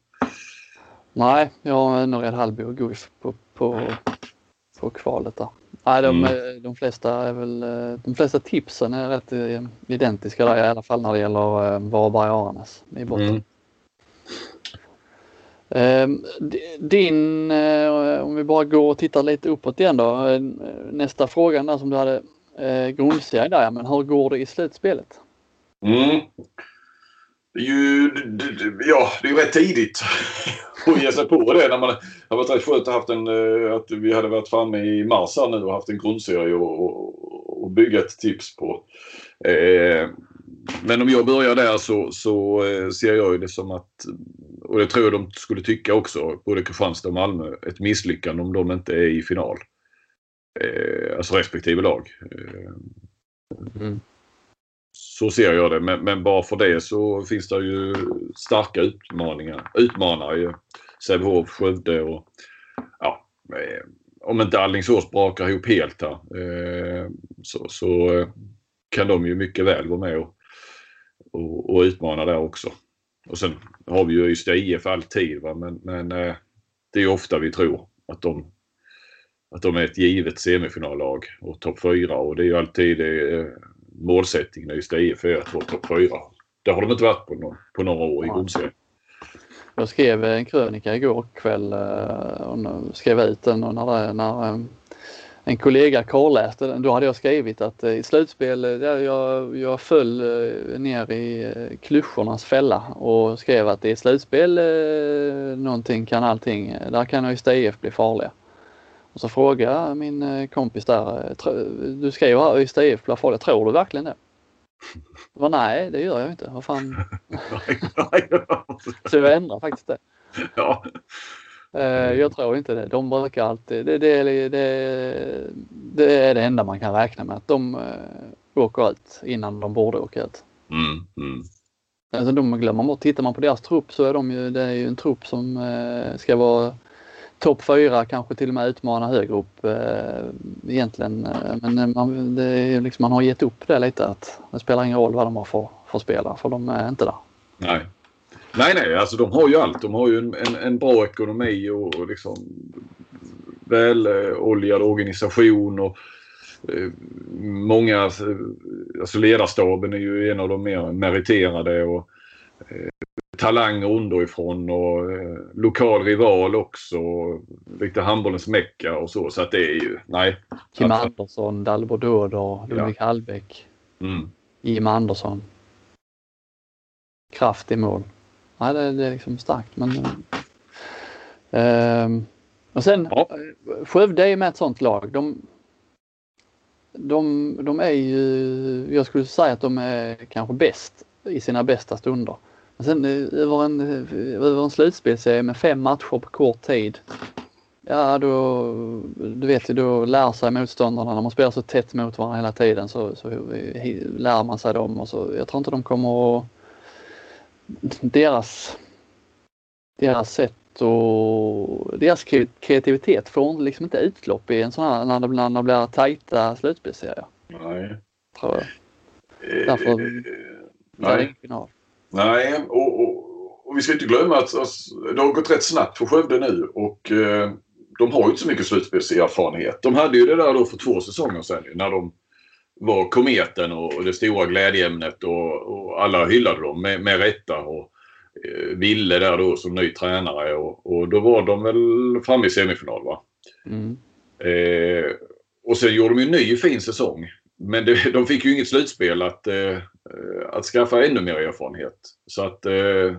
Nej, jag har Önnered, Hallby och Guif på, på, på kvalet där. Nej, de, mm. de, flesta är väl, de flesta tipsen är rätt identiska där, i alla fall när det gäller Varberg och Aranäs i botten. Mm. Ehm, din, om vi bara går och tittar lite uppåt igen då. Nästa fråga där som du hade grundserien där, men hur går det i slutspelet? Mm. Det är ju ja, det är rätt tidigt <laughs> att ge sig på det. När man har varit rätt skönt att, haft en, eh, att vi hade varit framme i mars här nu och haft en grundserie och, och, och bygga ett tips på. Eh, men om jag börjar där så, så eh, ser jag det som att, och det tror jag de skulle tycka också, både Kristianstad och Malmö, ett misslyckande om de inte är i final. Eh, alltså respektive lag. Eh, mm. Så ser jag det. Men, men, bara för det så finns det ju starka utmaningar. Utmanare. Sävehof, Skövde och ja, eh, om inte Alingsås brakar ihop helt här eh, så, så, eh, kan de ju mycket väl vara med och, och, och utmana där också. Och sen har vi ju Ystad IF alltid va? men, men det är ofta vi tror att de, att de är ett givet semifinallag och topp 4 och det är ju alltid målsättningen i Ystad IF är att vara topp 4. Det har de inte varit på, någon, på några år i grundserien. Jag skrev en krönika igår kväll eh, och skrev ut den och när, när eh, en kollega korrläste den. Då hade jag skrivit att eh, i slutspel, jag, jag föll ner i klyschornas fälla och skrev att i slutspel någonting kan allting, där kan Ystad IF bli farliga. Och så frågade min eh, kompis där, eh, du skriver här Ystad IF blir farliga, tror du verkligen det? Jag nej, det gör jag inte. Vad fan. <laughs> så jag ändrar faktiskt det. Ja. Eh, jag tror inte det. De brukar alltid, det, det, det, det är det enda man kan räkna med att de åker ut innan de borde åka ut. Mm, mm. Alltså de glömmer bort, tittar man på deras trupp så är de ju, det är ju en trupp som ska vara topp fyra, kanske till och med utmana högre upp eh, egentligen. Eh, men eh, man, det är liksom, man har gett upp det lite att det spelar ingen roll vad de har för, för spelare för de är inte där. Nej. Nej, nej, alltså de har ju allt. De har ju en, en, en bra ekonomi och, och liksom väloljad organisation och eh, många, alltså ledarstaben är ju en av de mer meriterade och eh, talanger underifrån och eh, lokal rival också. Lite handbollens mecka och så. Så att det är ju, nej. Kim att, Andersson, Dalbo Dodor, Ludvig ja. Hallbäck. Mm. Jim Andersson. Kraft i mål. Nej, det, det är liksom starkt men... Eh, och sen ja. Eh, Skövde är med ett sånt lag. De, de, de är ju, jag skulle säga att de är kanske bäst i sina bästa stunder. Sen eh, över en, eh, över en slutspelserie med fem matcher på kort tid. Ja, då, du vet ju, då lär sig motståndarna när man spelar så tätt mot varandra hela tiden så, så lär man sig dem och så. Jag tror inte de kommer att... Deras, deras sätt och deras kreativitet får liksom inte utlopp i en sån här när det, när det blir tajta slutspelsserier. Nej. Tror jag. Därför eh, ingen final. Nej, och, och, och, vi ska inte glömma att alltså, det har gått rätt snabbt för Skövde nu och eh, de har ju inte så mycket slutspelserfarenhet. De hade ju det där då för två säsonger sedan när de var kometen och det stora glädjeämnet och, och alla hyllade dem med, med rätta. Och, eh, Ville där då som ny tränare och, och, då var de väl framme i semifinal va? Mm. Eh, och sen gjorde de ju en ny fin säsong. Men det, de fick ju inget slutspel att, eh, eh, att skaffa ännu mer erfarenhet. Så att eh,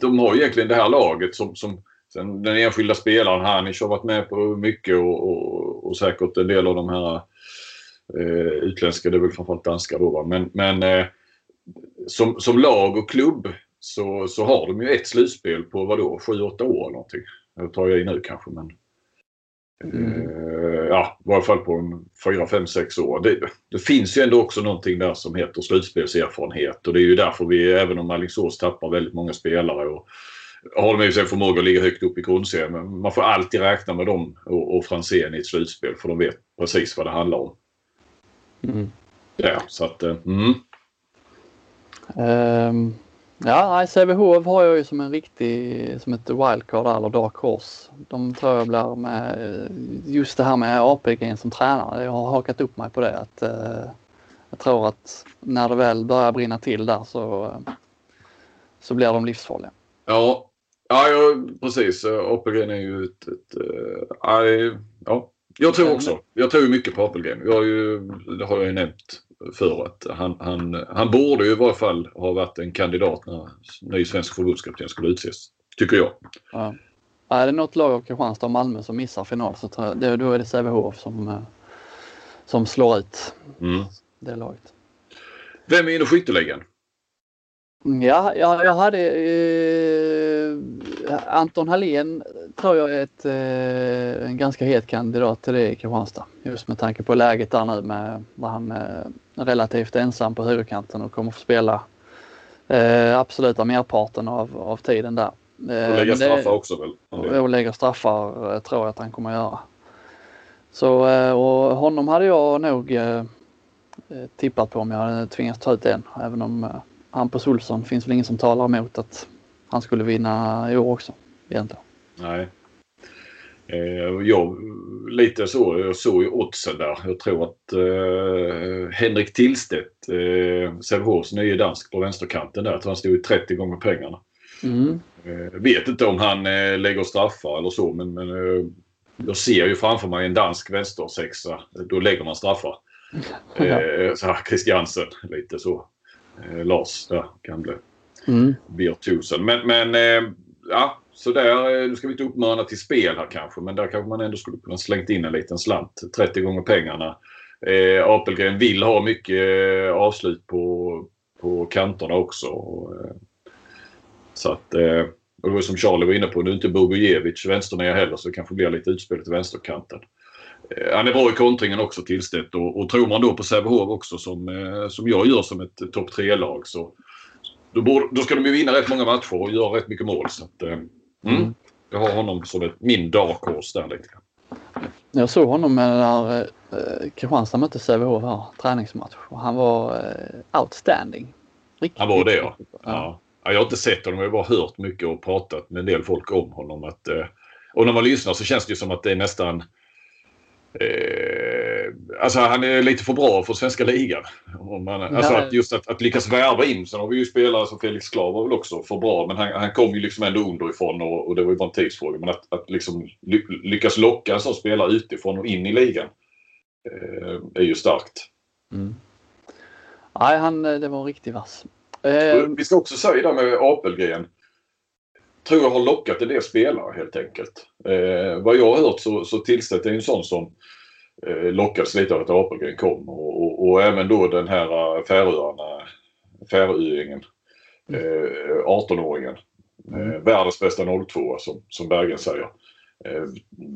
de har egentligen det här laget som, som sen den enskilda spelaren Hanic har varit med på mycket och, och, och säkert en del av de här eh, utländska, det är väl framförallt danska då va? Men, men eh, som, som lag och klubb så, så har de ju ett slutspel på vadå, 7-8 år eller någonting. Det tar jag i nu kanske men Mm. Eh, ja, i varje fall på en 4, 5, 6 år. Det, det, finns ju ändå också någonting där som heter slutspelserfarenhet och det är ju därför vi, även om Alingsås tappar väldigt många spelare och har de i sig förmåga att ligga högt upp i grundserien, men man får alltid räkna med dem och, och Franzén i ett slutspel för de vet precis vad det handlar om. Mm. Ja, så att... Eh, mm. Um, Ja, Sävehof har jag ju som en riktig, som ett wildcard eller dark horse. De tror jag blir med, just det här med APG som tränare, jag har hakat upp mig på det. Att, eh, jag tror att när det väl börjar brinna till där så, eh, så blir de livsfarliga. Ja, ja, ja precis. APG är ju ett... ett äh, ja. Jag tror också. Jag tror mycket på Apelgren. Jag har ju, det har jag ju nämnt för att han, han, han borde ju i varje fall ha varit en kandidat när ny svensk förbundskapten skulle utses. Tycker jag. Ja. Är det något lag av Kristianstad och Malmö som missar final så jag, det, då är det Sävehof som, eh, som slår ut mm. det laget. Vem är inne i skytteligan? Ja, jag, jag hade eh, Anton Hallén tror jag är ett, eh, en ganska het kandidat till det i Kristianstad. Just med tanke på läget där nu med där han är relativt ensam på högerkanten och kommer få spela eh, absoluta merparten av, av tiden där. Eh, och lägga straffar också väl? Och, och lägga straffar eh, tror jag att han kommer göra. Så eh, och honom hade jag nog eh, tippat på om jag hade tvingats ta ut en. Även om Hampus Olsson finns väl ingen som talar emot att han skulle vinna i år också egentligen. Nej. Eh, jag, lite så, jag såg ju oddsen där. Jag tror att eh, Henrik Tillstedt, eh, Sävehofs nye dansk på vänsterkanten där, att han stod i 30 gånger pengarna. Mm. Eh, vet inte om han eh, lägger straffar eller så men, men eh, jag ser ju framför mig en dansk vänstersexa. Då lägger man straffar. <laughs> Eh, så här Christiansen, lite så. Eh, Lars, där, gamle mm. virtuosen. Men, men eh, ja, så där, eh, nu ska vi inte uppmana till spel här kanske, men där kanske man ändå skulle kunna slängt in en liten slant. 30 gånger pengarna. Eh, Apelgren vill ha mycket eh, avslut på, på kanterna också. Eh, så att, eh, och det var som Charlie var inne på, nu är inte Bogojevic vänsternia heller så det kanske blir lite utspel till vänsterkanten. Eh, han är bra i kontringen också Tillstedt och, och tror man då på Sävehof också som, eh, som jag gör som ett topp 3-lag så då, borde, då ska de ju vinna rätt många matcher och göra rätt mycket mål. Så att, eh, mm, mm. Jag har honom som ett, min dark horse där lite Jag såg honom när eh, Kristianstad mötte Sävehof här, träningsmatch. Och han var eh, outstanding. Riktigt, han var det ja. ja. ja. Jag har inte sett honom, jag har bara hört mycket och pratat med en del folk om honom. Att, eh, och när man lyssnar så känns det som att det är nästan Eh, alltså han är lite för bra för svenska ligan. Man, alltså att just att, att lyckas värva in. Sen har vi ju spelare som Felix Klav var väl också för bra. Men han, han kom ju liksom ändå underifrån och, och det var ju bara en tidsfråga. Men att, att liksom lyckas locka en sån spelare utifrån och in i ligan eh, är ju starkt. Mm. Nej, han, det var en riktig vass. Eh, vi ska också säga det med Apelgren tror jag har lockat en del spelare helt enkelt. Eh, vad jag har hört så, så Tillstedt är en sån som eh, lockades lite av att Apelgren kom och, och, och, även då den här eh, Färöarna, Färöingen, eh, 18-åringen. Mm. Eh, världens bästa 02 som, som Bergen säger. Eh,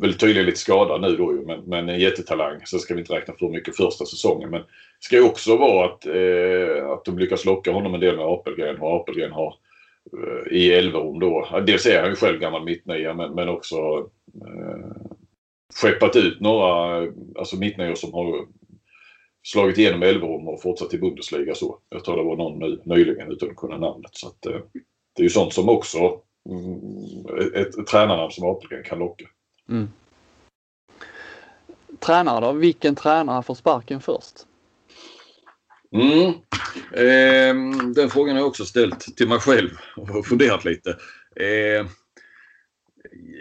väl tydligen lite skadad nu då men, men en jättetalang. Så ska vi inte räkna för mycket första säsongen. Men det ska ju också vara att, eh, att de lyckas locka honom en del med Apelgren och Apelgren har i Elverum då. Dels är han ju själv gammal mittnia men, men också eh, skeppat ut några alltså mittnior som har slagit igenom Elverum och fortsatt i Bundesliga så. Jag tror det var någon nu, nyligen utan att kunna namnet. Så att, eh, det är ju sånt som också mm, ett, ett tränarnamn som Apelgren kan locka. Mm. Tränare då? Vilken tränare får sparken först? Mm. Eh, den frågan har jag också ställt till mig själv och funderat lite. Eh,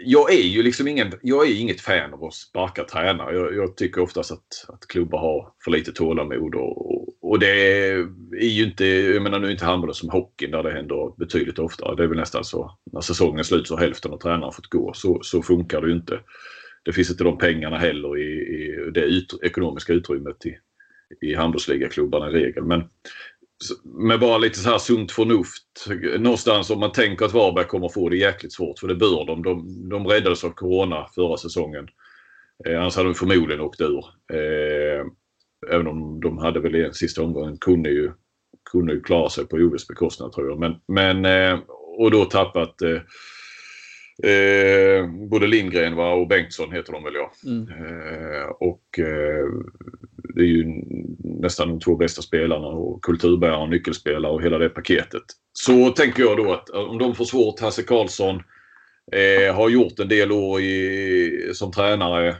jag är ju liksom ingen, jag är inget fan av att sparka tränare. Jag, jag tycker oftast att, att klubbar har för lite tålamod och, och det är ju inte, jag menar nu är inte handbollen som hockeyn där det händer betydligt oftare. Det är väl nästan så när säsongen är slut så har hälften av tränarna fått gå. Så, så funkar det ju inte. Det finns inte de pengarna heller i, i det ut, ekonomiska utrymmet i, i handbollsligaklubbarna i regel. Men med bara lite så här sunt förnuft. Någonstans om man tänker att Varberg kommer få det jäkligt svårt, för det bör de. De, de räddades av Corona förra säsongen. Eh, annars hade de förmodligen åkt ur. Eh, även om de hade väl i sista omgången kunde ju, kunde ju klara sig på OS bekostnad tror jag. Men, men, eh, och då tappat eh, Eh, både Lindgren va, och Bengtsson heter de väl ja. Mm. Eh, och eh, det är ju nästan de två bästa spelarna och kulturbärare och nyckelspelare och hela det paketet. så tänker jag då att eh, om de får svårt, Hasse Karlsson eh, har gjort en del år i, som tränare. Eh,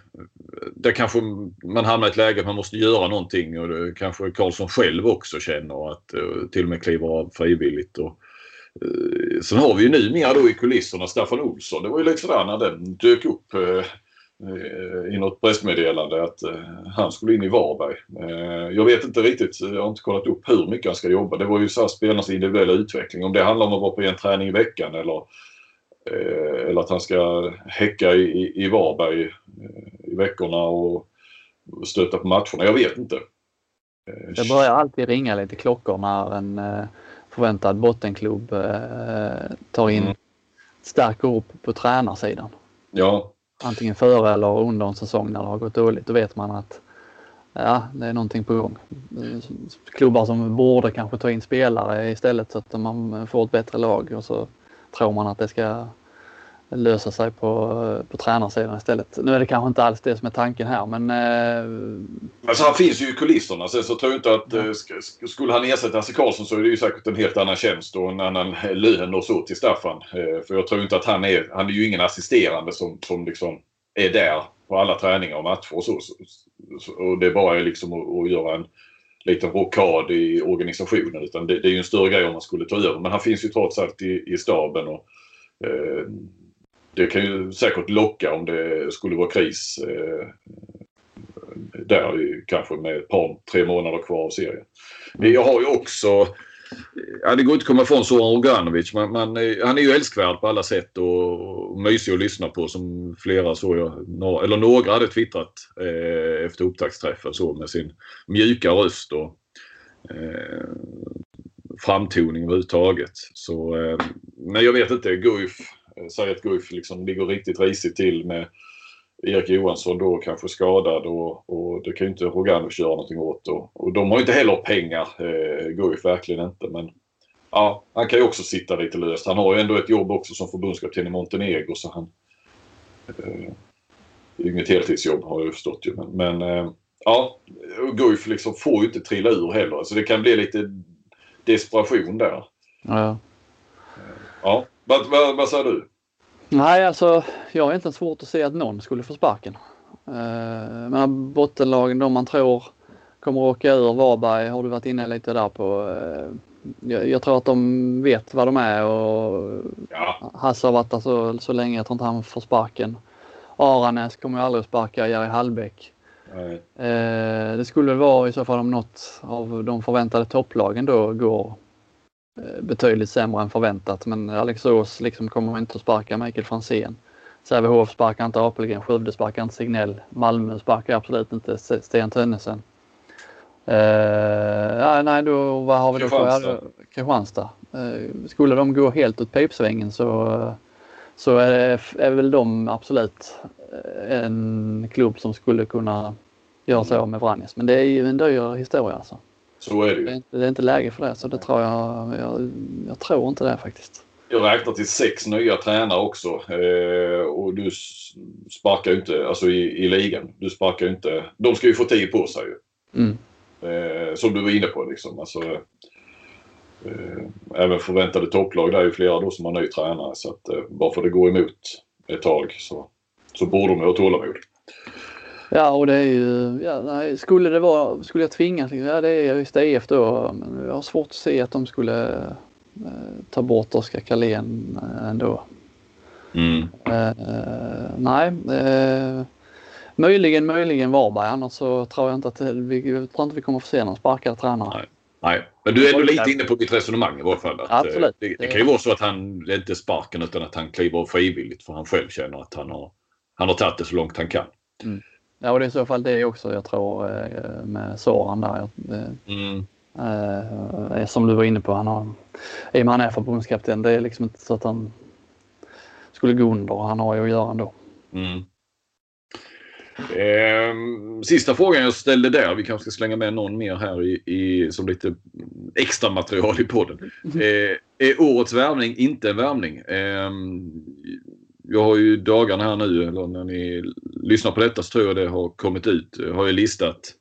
där kanske man hamnar i ett läge att man måste göra någonting och det kanske Karlsson själv också känner att eh, till och med kliver av frivilligt. Och, eh, sen har vi ju numera då i kulisserna Staffan Olsson. Det var ju lite sådär när den dök upp eh, i något pressmeddelande att han skulle in i Varberg. Jag vet inte riktigt, jag har inte kollat upp hur mycket han ska jobba. Det var ju så spelarnas individuella utveckling. Om det handlar om att vara på en träning i veckan eller Eh, eller att han ska häcka i, i Varberg eh, i veckorna och stöta på matcherna. Jag vet inte. Eh, det börjar alltid ringa lite klockor när en förväntad bottenklubb tar in mm. stark upp på tränarsidan. Ja. Antingen före eller under en säsong när det har gått dåligt. Då vet man att ja, det är någonting på gång. Klubbar som borde kanske ta in spelare istället så att man får ett bättre lag och så tror man att det ska lösa sig på, på tränarsidan istället. Nu är det kanske inte alls det som är tanken här men... Eh... Alltså han finns ju i kulisserna. Sen så tror jag inte att ja. eh, skulle han ersätta Hasse Karlsson så är det ju säkert en helt annan tjänst och en annan lön och så till Staffan. Eh, för jag tror inte att han är... Han är ju ingen assisterande som, som liksom är där på alla träningar och matcher och så. så och det är bara liksom att, att göra en liten rockad i organisationen utan det, det, är ju en större grej om man skulle ta över. Men han finns ju trots allt i, i staben och eh, det kan ju säkert locka om det skulle vara kris eh, där kanske med ett par, tre månader kvar av serien. Men Jag har ju också Ja, det går inte att komma ifrån Zoran Roganovic. Man, man, eh, han är ju älskvärd på alla sätt och, och mysig att lyssna på som flera såg jag, några, eller några hade twittrat eh, efter upptaktsträffen så med sin mjuka röst och eh, framtoning överhuvudtaget. Så, eh, men jag vet inte, Guif, säger att Guif liksom ligger riktigt risigt till med Erik Johansson då kanske skadad och, och det kan ju inte Roganovic göra någonting åt. Och, och de har ju inte heller pengar, eh, Guif verkligen inte. Men ja, han kan ju också sitta lite löst. Han har ju ändå ett jobb också som förbundskapten i Montenegro så han... Eh, inget heltidsjobb har jag förstått ju. Men, men eh, ja, Guif liksom får ju inte trilla ur heller. Så det kan bli lite desperation där. Ja. Ja, vad, vad, vad säger du? Nej, alltså jag har egentligen svårt att se att någon skulle få sparken. Uh, men bottenlagen, de man tror kommer åka ur Varberg har du varit inne lite där på. Uh, jag, jag, tror att de vet vad de är och ja. Hasse har varit där så, så länge. Jag tror inte han får sparken. Aranäs kommer ju aldrig att sparka Jerry Hallbäck. Uh, det skulle väl vara i så fall om något av de förväntade topplagen då går betydligt sämre än förväntat. Men Alingsås liksom kommer inte att sparka Mikael Franzén. Sävehof sparkar inte Apelgren, Skövde sparkar inte Signell, Malmö sparkar absolut inte Sten Tönnesen. Uh, ja, nej, då, vad har vi då kvar? Kristianstad. Uh, skulle de gå helt åt pipsvängen så, så är, är väl de absolut en klubb som skulle kunna göra så med Vranjes. Men det är ju en dyr historia alltså. Så är det ju. Det är, inte, det läge för det så det tror jag, jag, jag tror inte det faktiskt. Jag räknar till sex nya tränare också. Eh, och du sparkar ju inte, alltså i, i ligan, du sparkar ju inte. De ska ju få tid på sig ju. Mm. Eh, som du var inne på liksom. Alltså, eh, även förväntade topplag, där är ju flera då som har ny tränare. Så att eh, bara för att det går emot ett tag så, så borde de ha tålamod. Ja, och det är ju, ja, nej, skulle det vara, skulle jag tvingas, ja det är just EF då, men jag har svårt att se att de skulle eh, ta bort Oskar Karlén eh, ändå. Mm. Eh, nej, eh, möjligen, möjligen Varberg, annars så tror jag inte att vi, jag tror inte vi kommer få se någon sparkad tränare. Nej. Nej, men du är ändå lite inne på mitt resonemang i varje fall. Att, eh, Absolut. Det, det, kan ju vara så att han, det inte är sparken utan att han kliver av frivilligt för han själv känner att han har, han har tagit det så långt han kan. Mm. Ja, och det är i så fall det också jag tror eh, med Soran där. Mm. Eh, som du var inne på, han har, i och med han är förbundskapten, det är liksom inte så att han skulle gå under. Han har ju att göra ändå. Mm. Eh, sista frågan jag ställde där, vi kanske ska slänga med någon mer här i, i som lite extra material i podden. <laughs> Eh, är årets värvning inte en värvning? Eh, jag har ju dagarna här nu, eller när ni lyssnar på detta så tror jag det har kommit ut. Jag har ju listat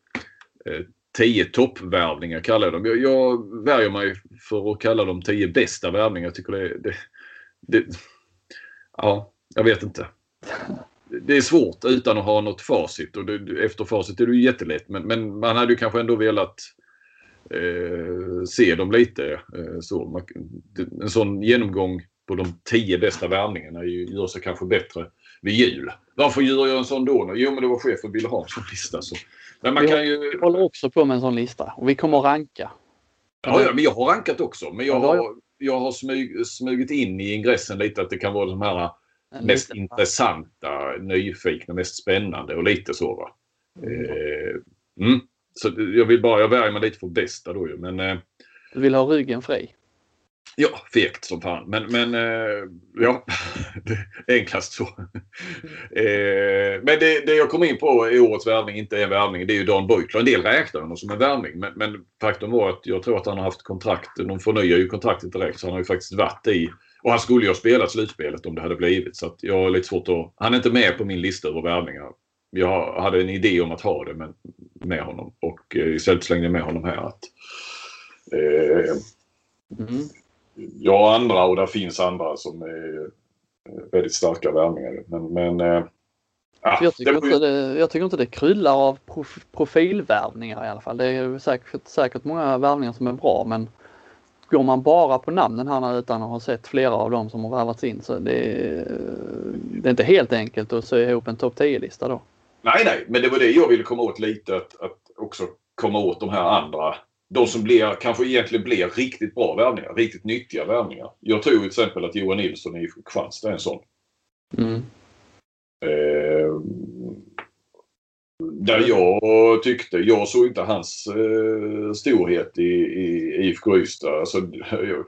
eh, tio toppvärvningar kallar jag dem. Jag, jag värjer mig för att kalla dem tio bästa värvningar. Jag tycker det, det, det Ja, jag vet inte. Det är svårt utan att ha något facit och det, efter facit är det ju jättelätt. Men, men man hade ju kanske ändå velat eh, se dem lite. Eh, så. En sån genomgång på de tio bästa värvningarna gör sig kanske bättre vid jul. Varför gör jag en sån då? Jo, men det var chefen ville ha en sån lista. Så. Men man vi kan ju... håller också på med en sån lista och vi kommer att ranka. Ja, ja men jag har rankat också. Men jag har, jag har smyg, smugit in i ingressen lite att det kan vara de här mest lite. intressanta, nyfikna, mest spännande och lite så. Va? Mm. Eh, mm. Så jag vill bara, jag värjer mig lite för bästa då ju. Men, eh, du vill ha ryggen fri? Ja, fegt som fan. Men, men eh, ja, <laughs> enklast så. eh, men det, det jag kom in på i årets värvning, inte är en värvning, det är ju Dan Beutler. En del räknar honom som en värvning. Men, men faktum var att jag tror att han har haft kontrakt. De förnyar ju kontraktet direkt så han har ju faktiskt varit i och han skulle ju ha spelat slutspelet om det hade blivit. Så att jag har lite svårt att... Han är inte med på min lista över värvningar. Jag hade en idé om att ha det men, med honom och eh, istället slängde jag med honom här. Att, eh, mm jag andra och där finns andra som är väldigt starka värvningar. Men, men äh, jag, tycker inte det, jag tycker inte det kryllar av prof, profilvärvningar i alla fall. Det är säkert, säkert många värvningar som är bra men går man bara på namnen här utan att ha sett flera av dem som har värvats in så det är, det är inte helt enkelt att sy ihop en topp 10-lista då. Nej, nej, men det var det jag ville komma åt lite att, att också komma åt de här andra de som blir, kanske egentligen blir riktigt bra värvningar, riktigt nyttiga värvningar. Jag tror till exempel att Johan Nilsson i Kristianstad är en sån. Mm. Eh, där jag tyckte, jag såg inte hans eh, storhet i, i IFK Ystad. Alltså, jag,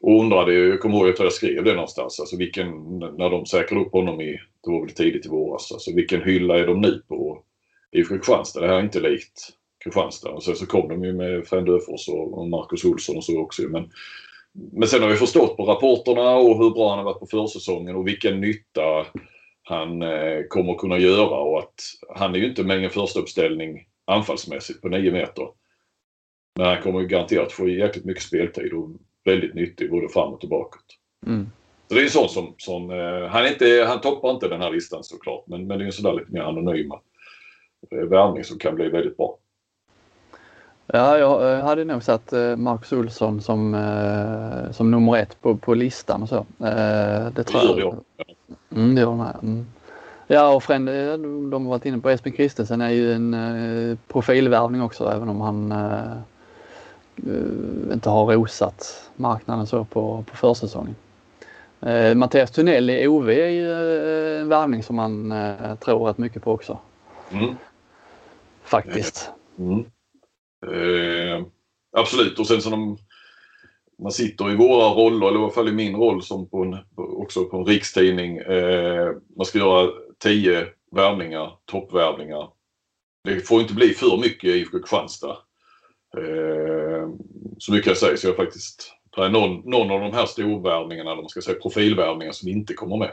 och undrade, jag kommer ihåg, jag tror jag skrev det någonstans, alltså vilken, när de säkrade upp honom i, det var väl tidigt i våras, alltså vilken hylla är de nu på IFK Kristianstad? Det här är inte likt Kristianstad. Och sen så kom de ju med Frend Öfors och Marcus Olsson och så också. Men, men sen har vi förstått på rapporterna och hur bra han har varit på försäsongen och vilken nytta han eh, kommer att kunna göra och att han är ju inte med i en första uppställning anfallsmässigt på 9 meter. Men han kommer ju garanterat få jäkligt mycket speltid och väldigt nyttig både framåt och bakåt. Mm. Så det är en sån som, som eh, han, inte, han toppar inte den här listan såklart men, men det är en sån där lite mer anonyma eh, värvning som kan bli väldigt bra. Ja, jag eh, hade nog satt eh, Marcus Olsson som, eh, som nummer ett på, på listan och så. Det tror jag. Mm, det gör de här. Mm. Ja, och Fränd, de har varit inne på Espen Christensen är ju en profilvärvning också även om han inte har rosat marknaden så på, på försäsongen. Eh, Mattias Tunnell i OV är ju en värvning som man eh, tror rätt mycket på också. Mm. Faktiskt. Mm. Eh, absolut och sen så de, man sitter i våra roller, eller i alla fall i min roll som på en, också på en rikstidning. Eh, man ska göra tio värvningar, toppvärvningar. Det får inte bli för mycket IFK Kristianstad. Eh, så mycket jag säger så jag faktiskt det är någon, någon av de här storvärvningarna, eller man ska säga profilvärvningar som inte kommer med.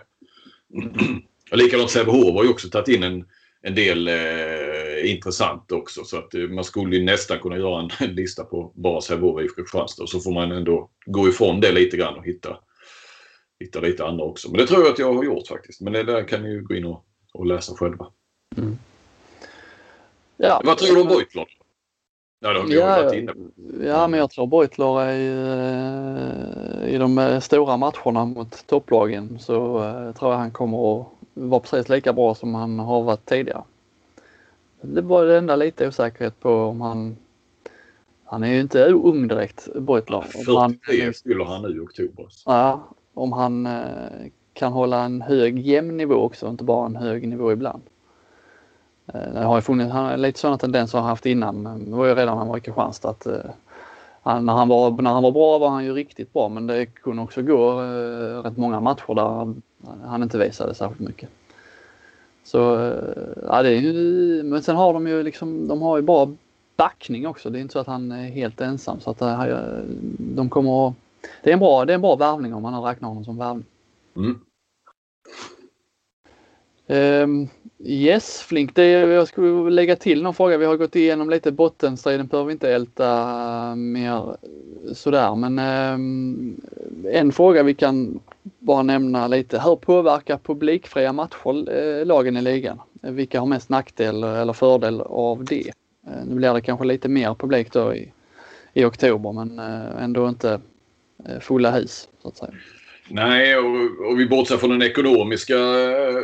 <clears throat> Likadant Sävehof har ju också tagit in en, en del eh, intressant också. Så att eh, man skulle nästan kunna göra en, en <laughs> lista på bara Sävehof IFK Kristianstad. Och så får man ändå gå ifrån det lite grann och hitta, hitta lite andra också. Men det tror jag att jag har gjort faktiskt. Men det där kan ni ju gå in och, och läsa själva. Mm. Ja, Vad tror du om Beutler? Ja, det har vi ja, varit inne på. Ja, men jag tror Beutler är eh, i de eh, stora matcherna mot topplagen så tror jag han kommer att vara precis lika bra som han har varit tidigare. Det var det enda lite osäkerhet på om han... Han är ju inte ung direkt, Beutler. 43 fyller han nu i oktober. Ja, om han eh, kan hålla en hög jämn nivå också, inte bara en hög nivå ibland. Eh, det har ju funnits han, lite sådana tendenser han haft innan. Det var ju redan när han var i Kristianstad att eh, han, när, han var, när han var bra var han ju riktigt bra men det kunde också gå eh, rätt många matcher där han inte visade särskilt mycket. Så eh, ja, det är ju, men sen har de ju liksom, de har ju bra backning också. Det är inte så att han är helt ensam så att eh, de kommer det är en bra, det är en bra värvning om man räknar honom som värvning. Mm. Um, yes, Flink. Det, jag skulle lägga till någon fråga. Vi har gått igenom lite bottenstriden, behöver vi inte älta mer sådär. Men um, en fråga vi kan bara nämna lite. Hur påverkar publikfria matcher eh, lagen i ligan? Vilka har mest nackdel eller fördel av det? Eh, nu blir det kanske lite mer publik då i, i oktober men eh, ändå inte fulla hus så att säga. Nej, och, och vi bortser från den ekonomiska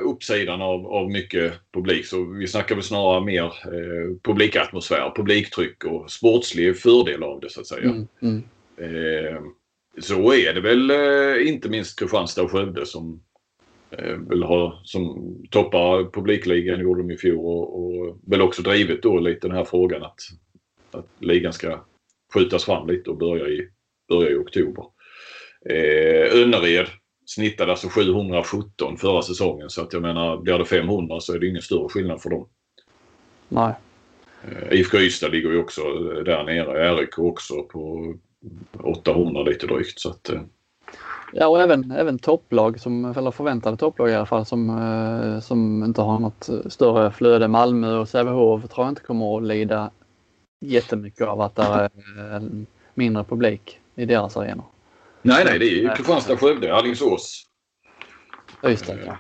uppsidan av, av mycket publik. Så vi snackar väl snarare mer eh, publikatmosfär, publiktryck och sportslig fördel av det så att säga. Mm, mm. Eh, så är det väl eh, inte minst Kristianstad och Skövde som eh, väl har, som toppar publikligan, gjorde de i fjol och, och väl också drivit då lite den här frågan att, att ligan ska skjutas fram lite och börja i, börja i oktober. Eh, Önnered snittade alltså 717 förra säsongen så att jag menar blir det 500 så är det ingen större skillnad för dem. Nej. Eh, IFK Ystad ligger ju också där nere. RIK också på 800 lite drygt. Så att, eh. Ja och även, även topplag, som, eller förväntade topplag i alla fall, som, eh, som inte har något större flöde. Malmö och Sävehof tror jag inte kommer att lida jättemycket av att det är mindre publik i deras arenor. Nej, nej, det är ju Kristianstad, Skövde, Alingsås. Ystad, ja.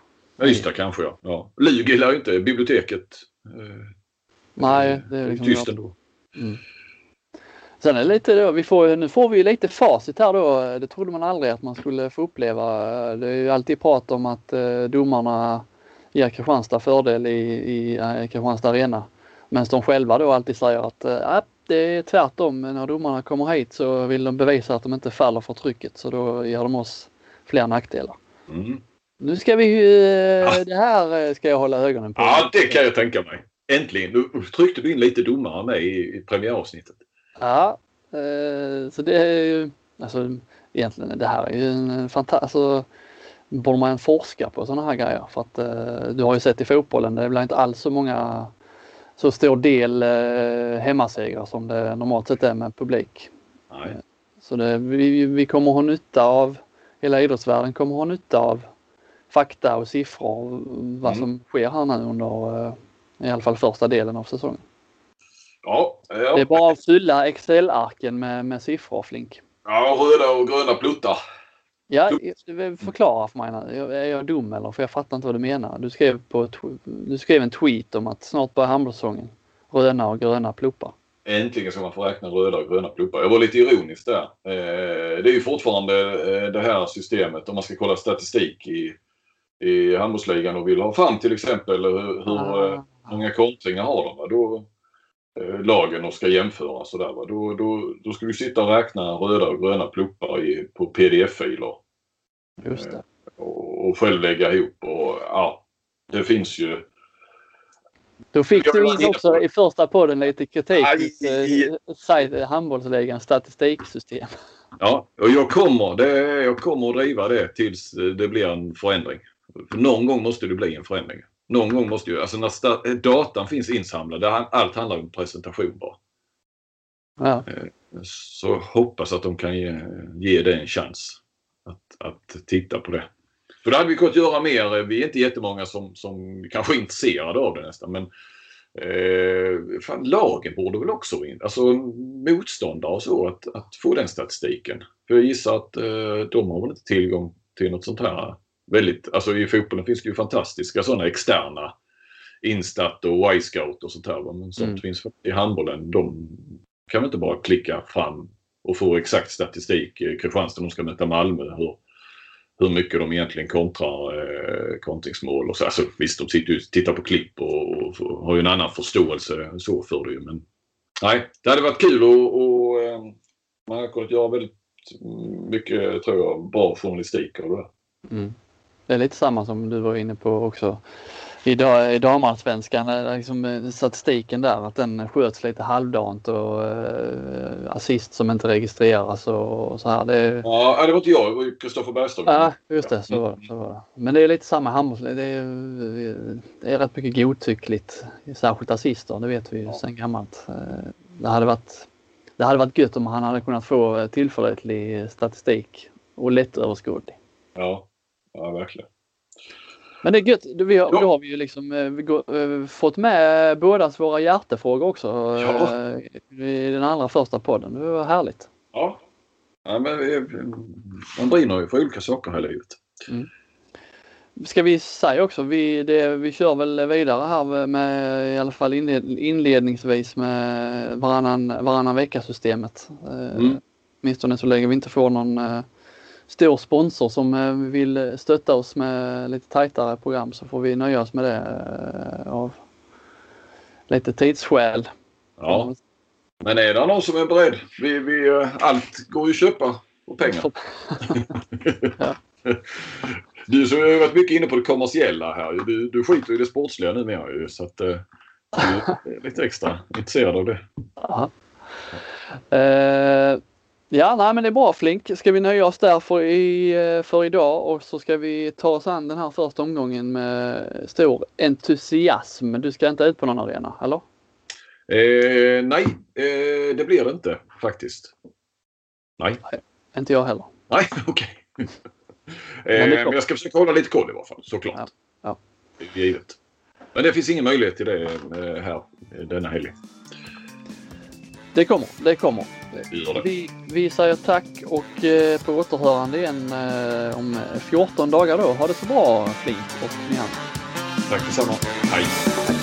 Ystad kanske, ja. ja. Lug gillar inte biblioteket. Nej, det är liksom... Tyst ändå. Mm. Sen är det lite då, vi får, nu får vi lite facit här då. Det trodde man aldrig att man skulle få uppleva. Det är ju alltid prat om att eh, domarna ger Kristianstad fördel i, i eh, Kristianstad Arena. Men de själva då alltid säger att äh, det är tvärtom. När domarna kommer hit så vill de bevisa att de inte faller för trycket så då ger de oss fler nackdelar. Mm. Nu ska vi ju, det här ska jag hålla ögonen på. Ja, det kan jag tänka mig. Äntligen! Nu tryckte du in lite domare med i, i premiäravsnittet. Ja, eh, så det är ju alltså egentligen det här är ju en fantastisk, alltså, borde man forska på sådana här grejer för att eh, du har ju sett i fotbollen, det blir inte alls så många så stor del eh, hemmasegrar som det normalt sett är med publik. Nej. Så det, vi, vi kommer ha nytta av, hela idrottsvärlden kommer ha nytta av fakta och siffror vad mm. som sker här nu under i alla fall första delen av säsongen. Ja, ja. Det är bara att fylla Excel-arken med, med siffror, Flink. Ja, röda och gröna pluttar. Ja, förklara för mig. Är jag dum eller? För jag fattar inte vad du menar. Du skrev, på, du skrev en tweet om att snart börjar handbollssäsongen. Röda och gröna pluppar. Äntligen ska man få räkna röda och gröna pluppar. Jag var lite ironisk där. Eh, det är ju fortfarande eh, det här systemet om man ska kolla statistik i, i handbollsligan och vill ha fram till exempel hur, hur ah. många kontringar har de. Då, Eh, lagen och ska jämföra sådär. Då, då, då ska du sitta och räkna röda och gröna pluppar i, på pdf-filer. Just det. Eh, och, och själv lägga ihop och ja, det finns ju då fick du in också i första podden lite kritik mot eh, handbollsligans statistiksystem. Ja, och jag kommer, det, jag kommer att driva det tills det blir en förändring. För någon gång måste det bli en förändring någon gång måste ju, alltså när datan finns insamlad, allt handlar om presentation bara. Ja. Eh, så hoppas att de kan ge, ge det en chans att, att titta på det. För då hade vi kunnat göra mer. Vi är inte jättemånga som, som kanske är intresserade av det nästan. Men eh, fan, lagen borde väl också in. Alltså motståndare och så. Att, att få den statistiken. För jag gissar att eh, de har väl inte tillgång till något sånt här väldigt, alltså i fotbollen finns det ju fantastiska sådana externa Instat och Y-scout och sånt här. Men sånt mm. finns i handbollen. De kan inte bara klicka fram och få exakt statistik. Kristianstad, de ska möta Malmö. Hur, hur mycket de egentligen kontrar eh, kontringsmål. Och så. Alltså, visst, de sitter ju och tittar på klipp och, och, och, har ju en annan förståelse så för det ju. Men nej, det hade varit kul och, och eh, man hade kunnat göra väldigt mycket, tror jag, bra journalistik av det där. Mm. Det är lite samma som du var inne på också i, i damallsvenskan, liksom eh, statistiken där att den sköts lite halvdant och eh, assist som inte registreras och, och så här. Det, ja, det var inte jag, det var Kristoffer Bergström. Ja, just det, så var, så var det. Men det är lite samma handboll. Det är, det är rätt mycket godtyckligt, särskilt assister, det vet vi ju ja. sedan gammalt. Eh, det hade varit det hade varit gött om han hade kunnat få tillförlitlig statistik och lättöverskådlig. Ja, Ja, verkligen. Men det är gött. Vi har, ja. Då har vi ju liksom eh, vi går, eh, fått med bådas våra hjärtefrågor också ja. i den allra första podden. Det var härligt. Ja, ja men vi, man brinner ju för olika saker här i livet. Mm. Ska vi säga också, vi, det, vi kör väl vidare här med i alla fall inled, inledningsvis med varannan, varannan vecka-systemet. Mm. Åtminstone så länge vi inte får någon stor sponsor som eh, vill stötta oss med lite tajtare program så får vi nöja oss med det eh, av lite tidsskäl. Ja. Men är det någon som är beredd? Vi, vi, eh, allt går ju att köpa och pengar. ja. <laughs> Du som har varit mycket inne på det kommersiella här. Du, du skiter i det sportsliga numera ju så att du är lite extra intresserad av det. Ja. Uh, Ja, nej, men det är bra Flink. Ska vi nöja oss där för, i, eh, för idag och så ska vi ta oss an den här första omgången med stor entusiasm. Du ska inte ut på någon arena, eller? Eh, nej, eh, det blir det inte faktiskt. Nej. nej inte jag heller. Nej, <laughs> okej. Okay. eh, men jag ska försöka hålla lite koll i alla fall, såklart. Ja. ja. Givet. Men det finns ingen möjlighet till det eh, här denna helg. Det kommer, det kommer. Vi, vi säger tack och eh, på återhörande igen eh, om 14 dagar då. Ha det så bra Flink och ni andra. Tack detsamma. Hej. Hej.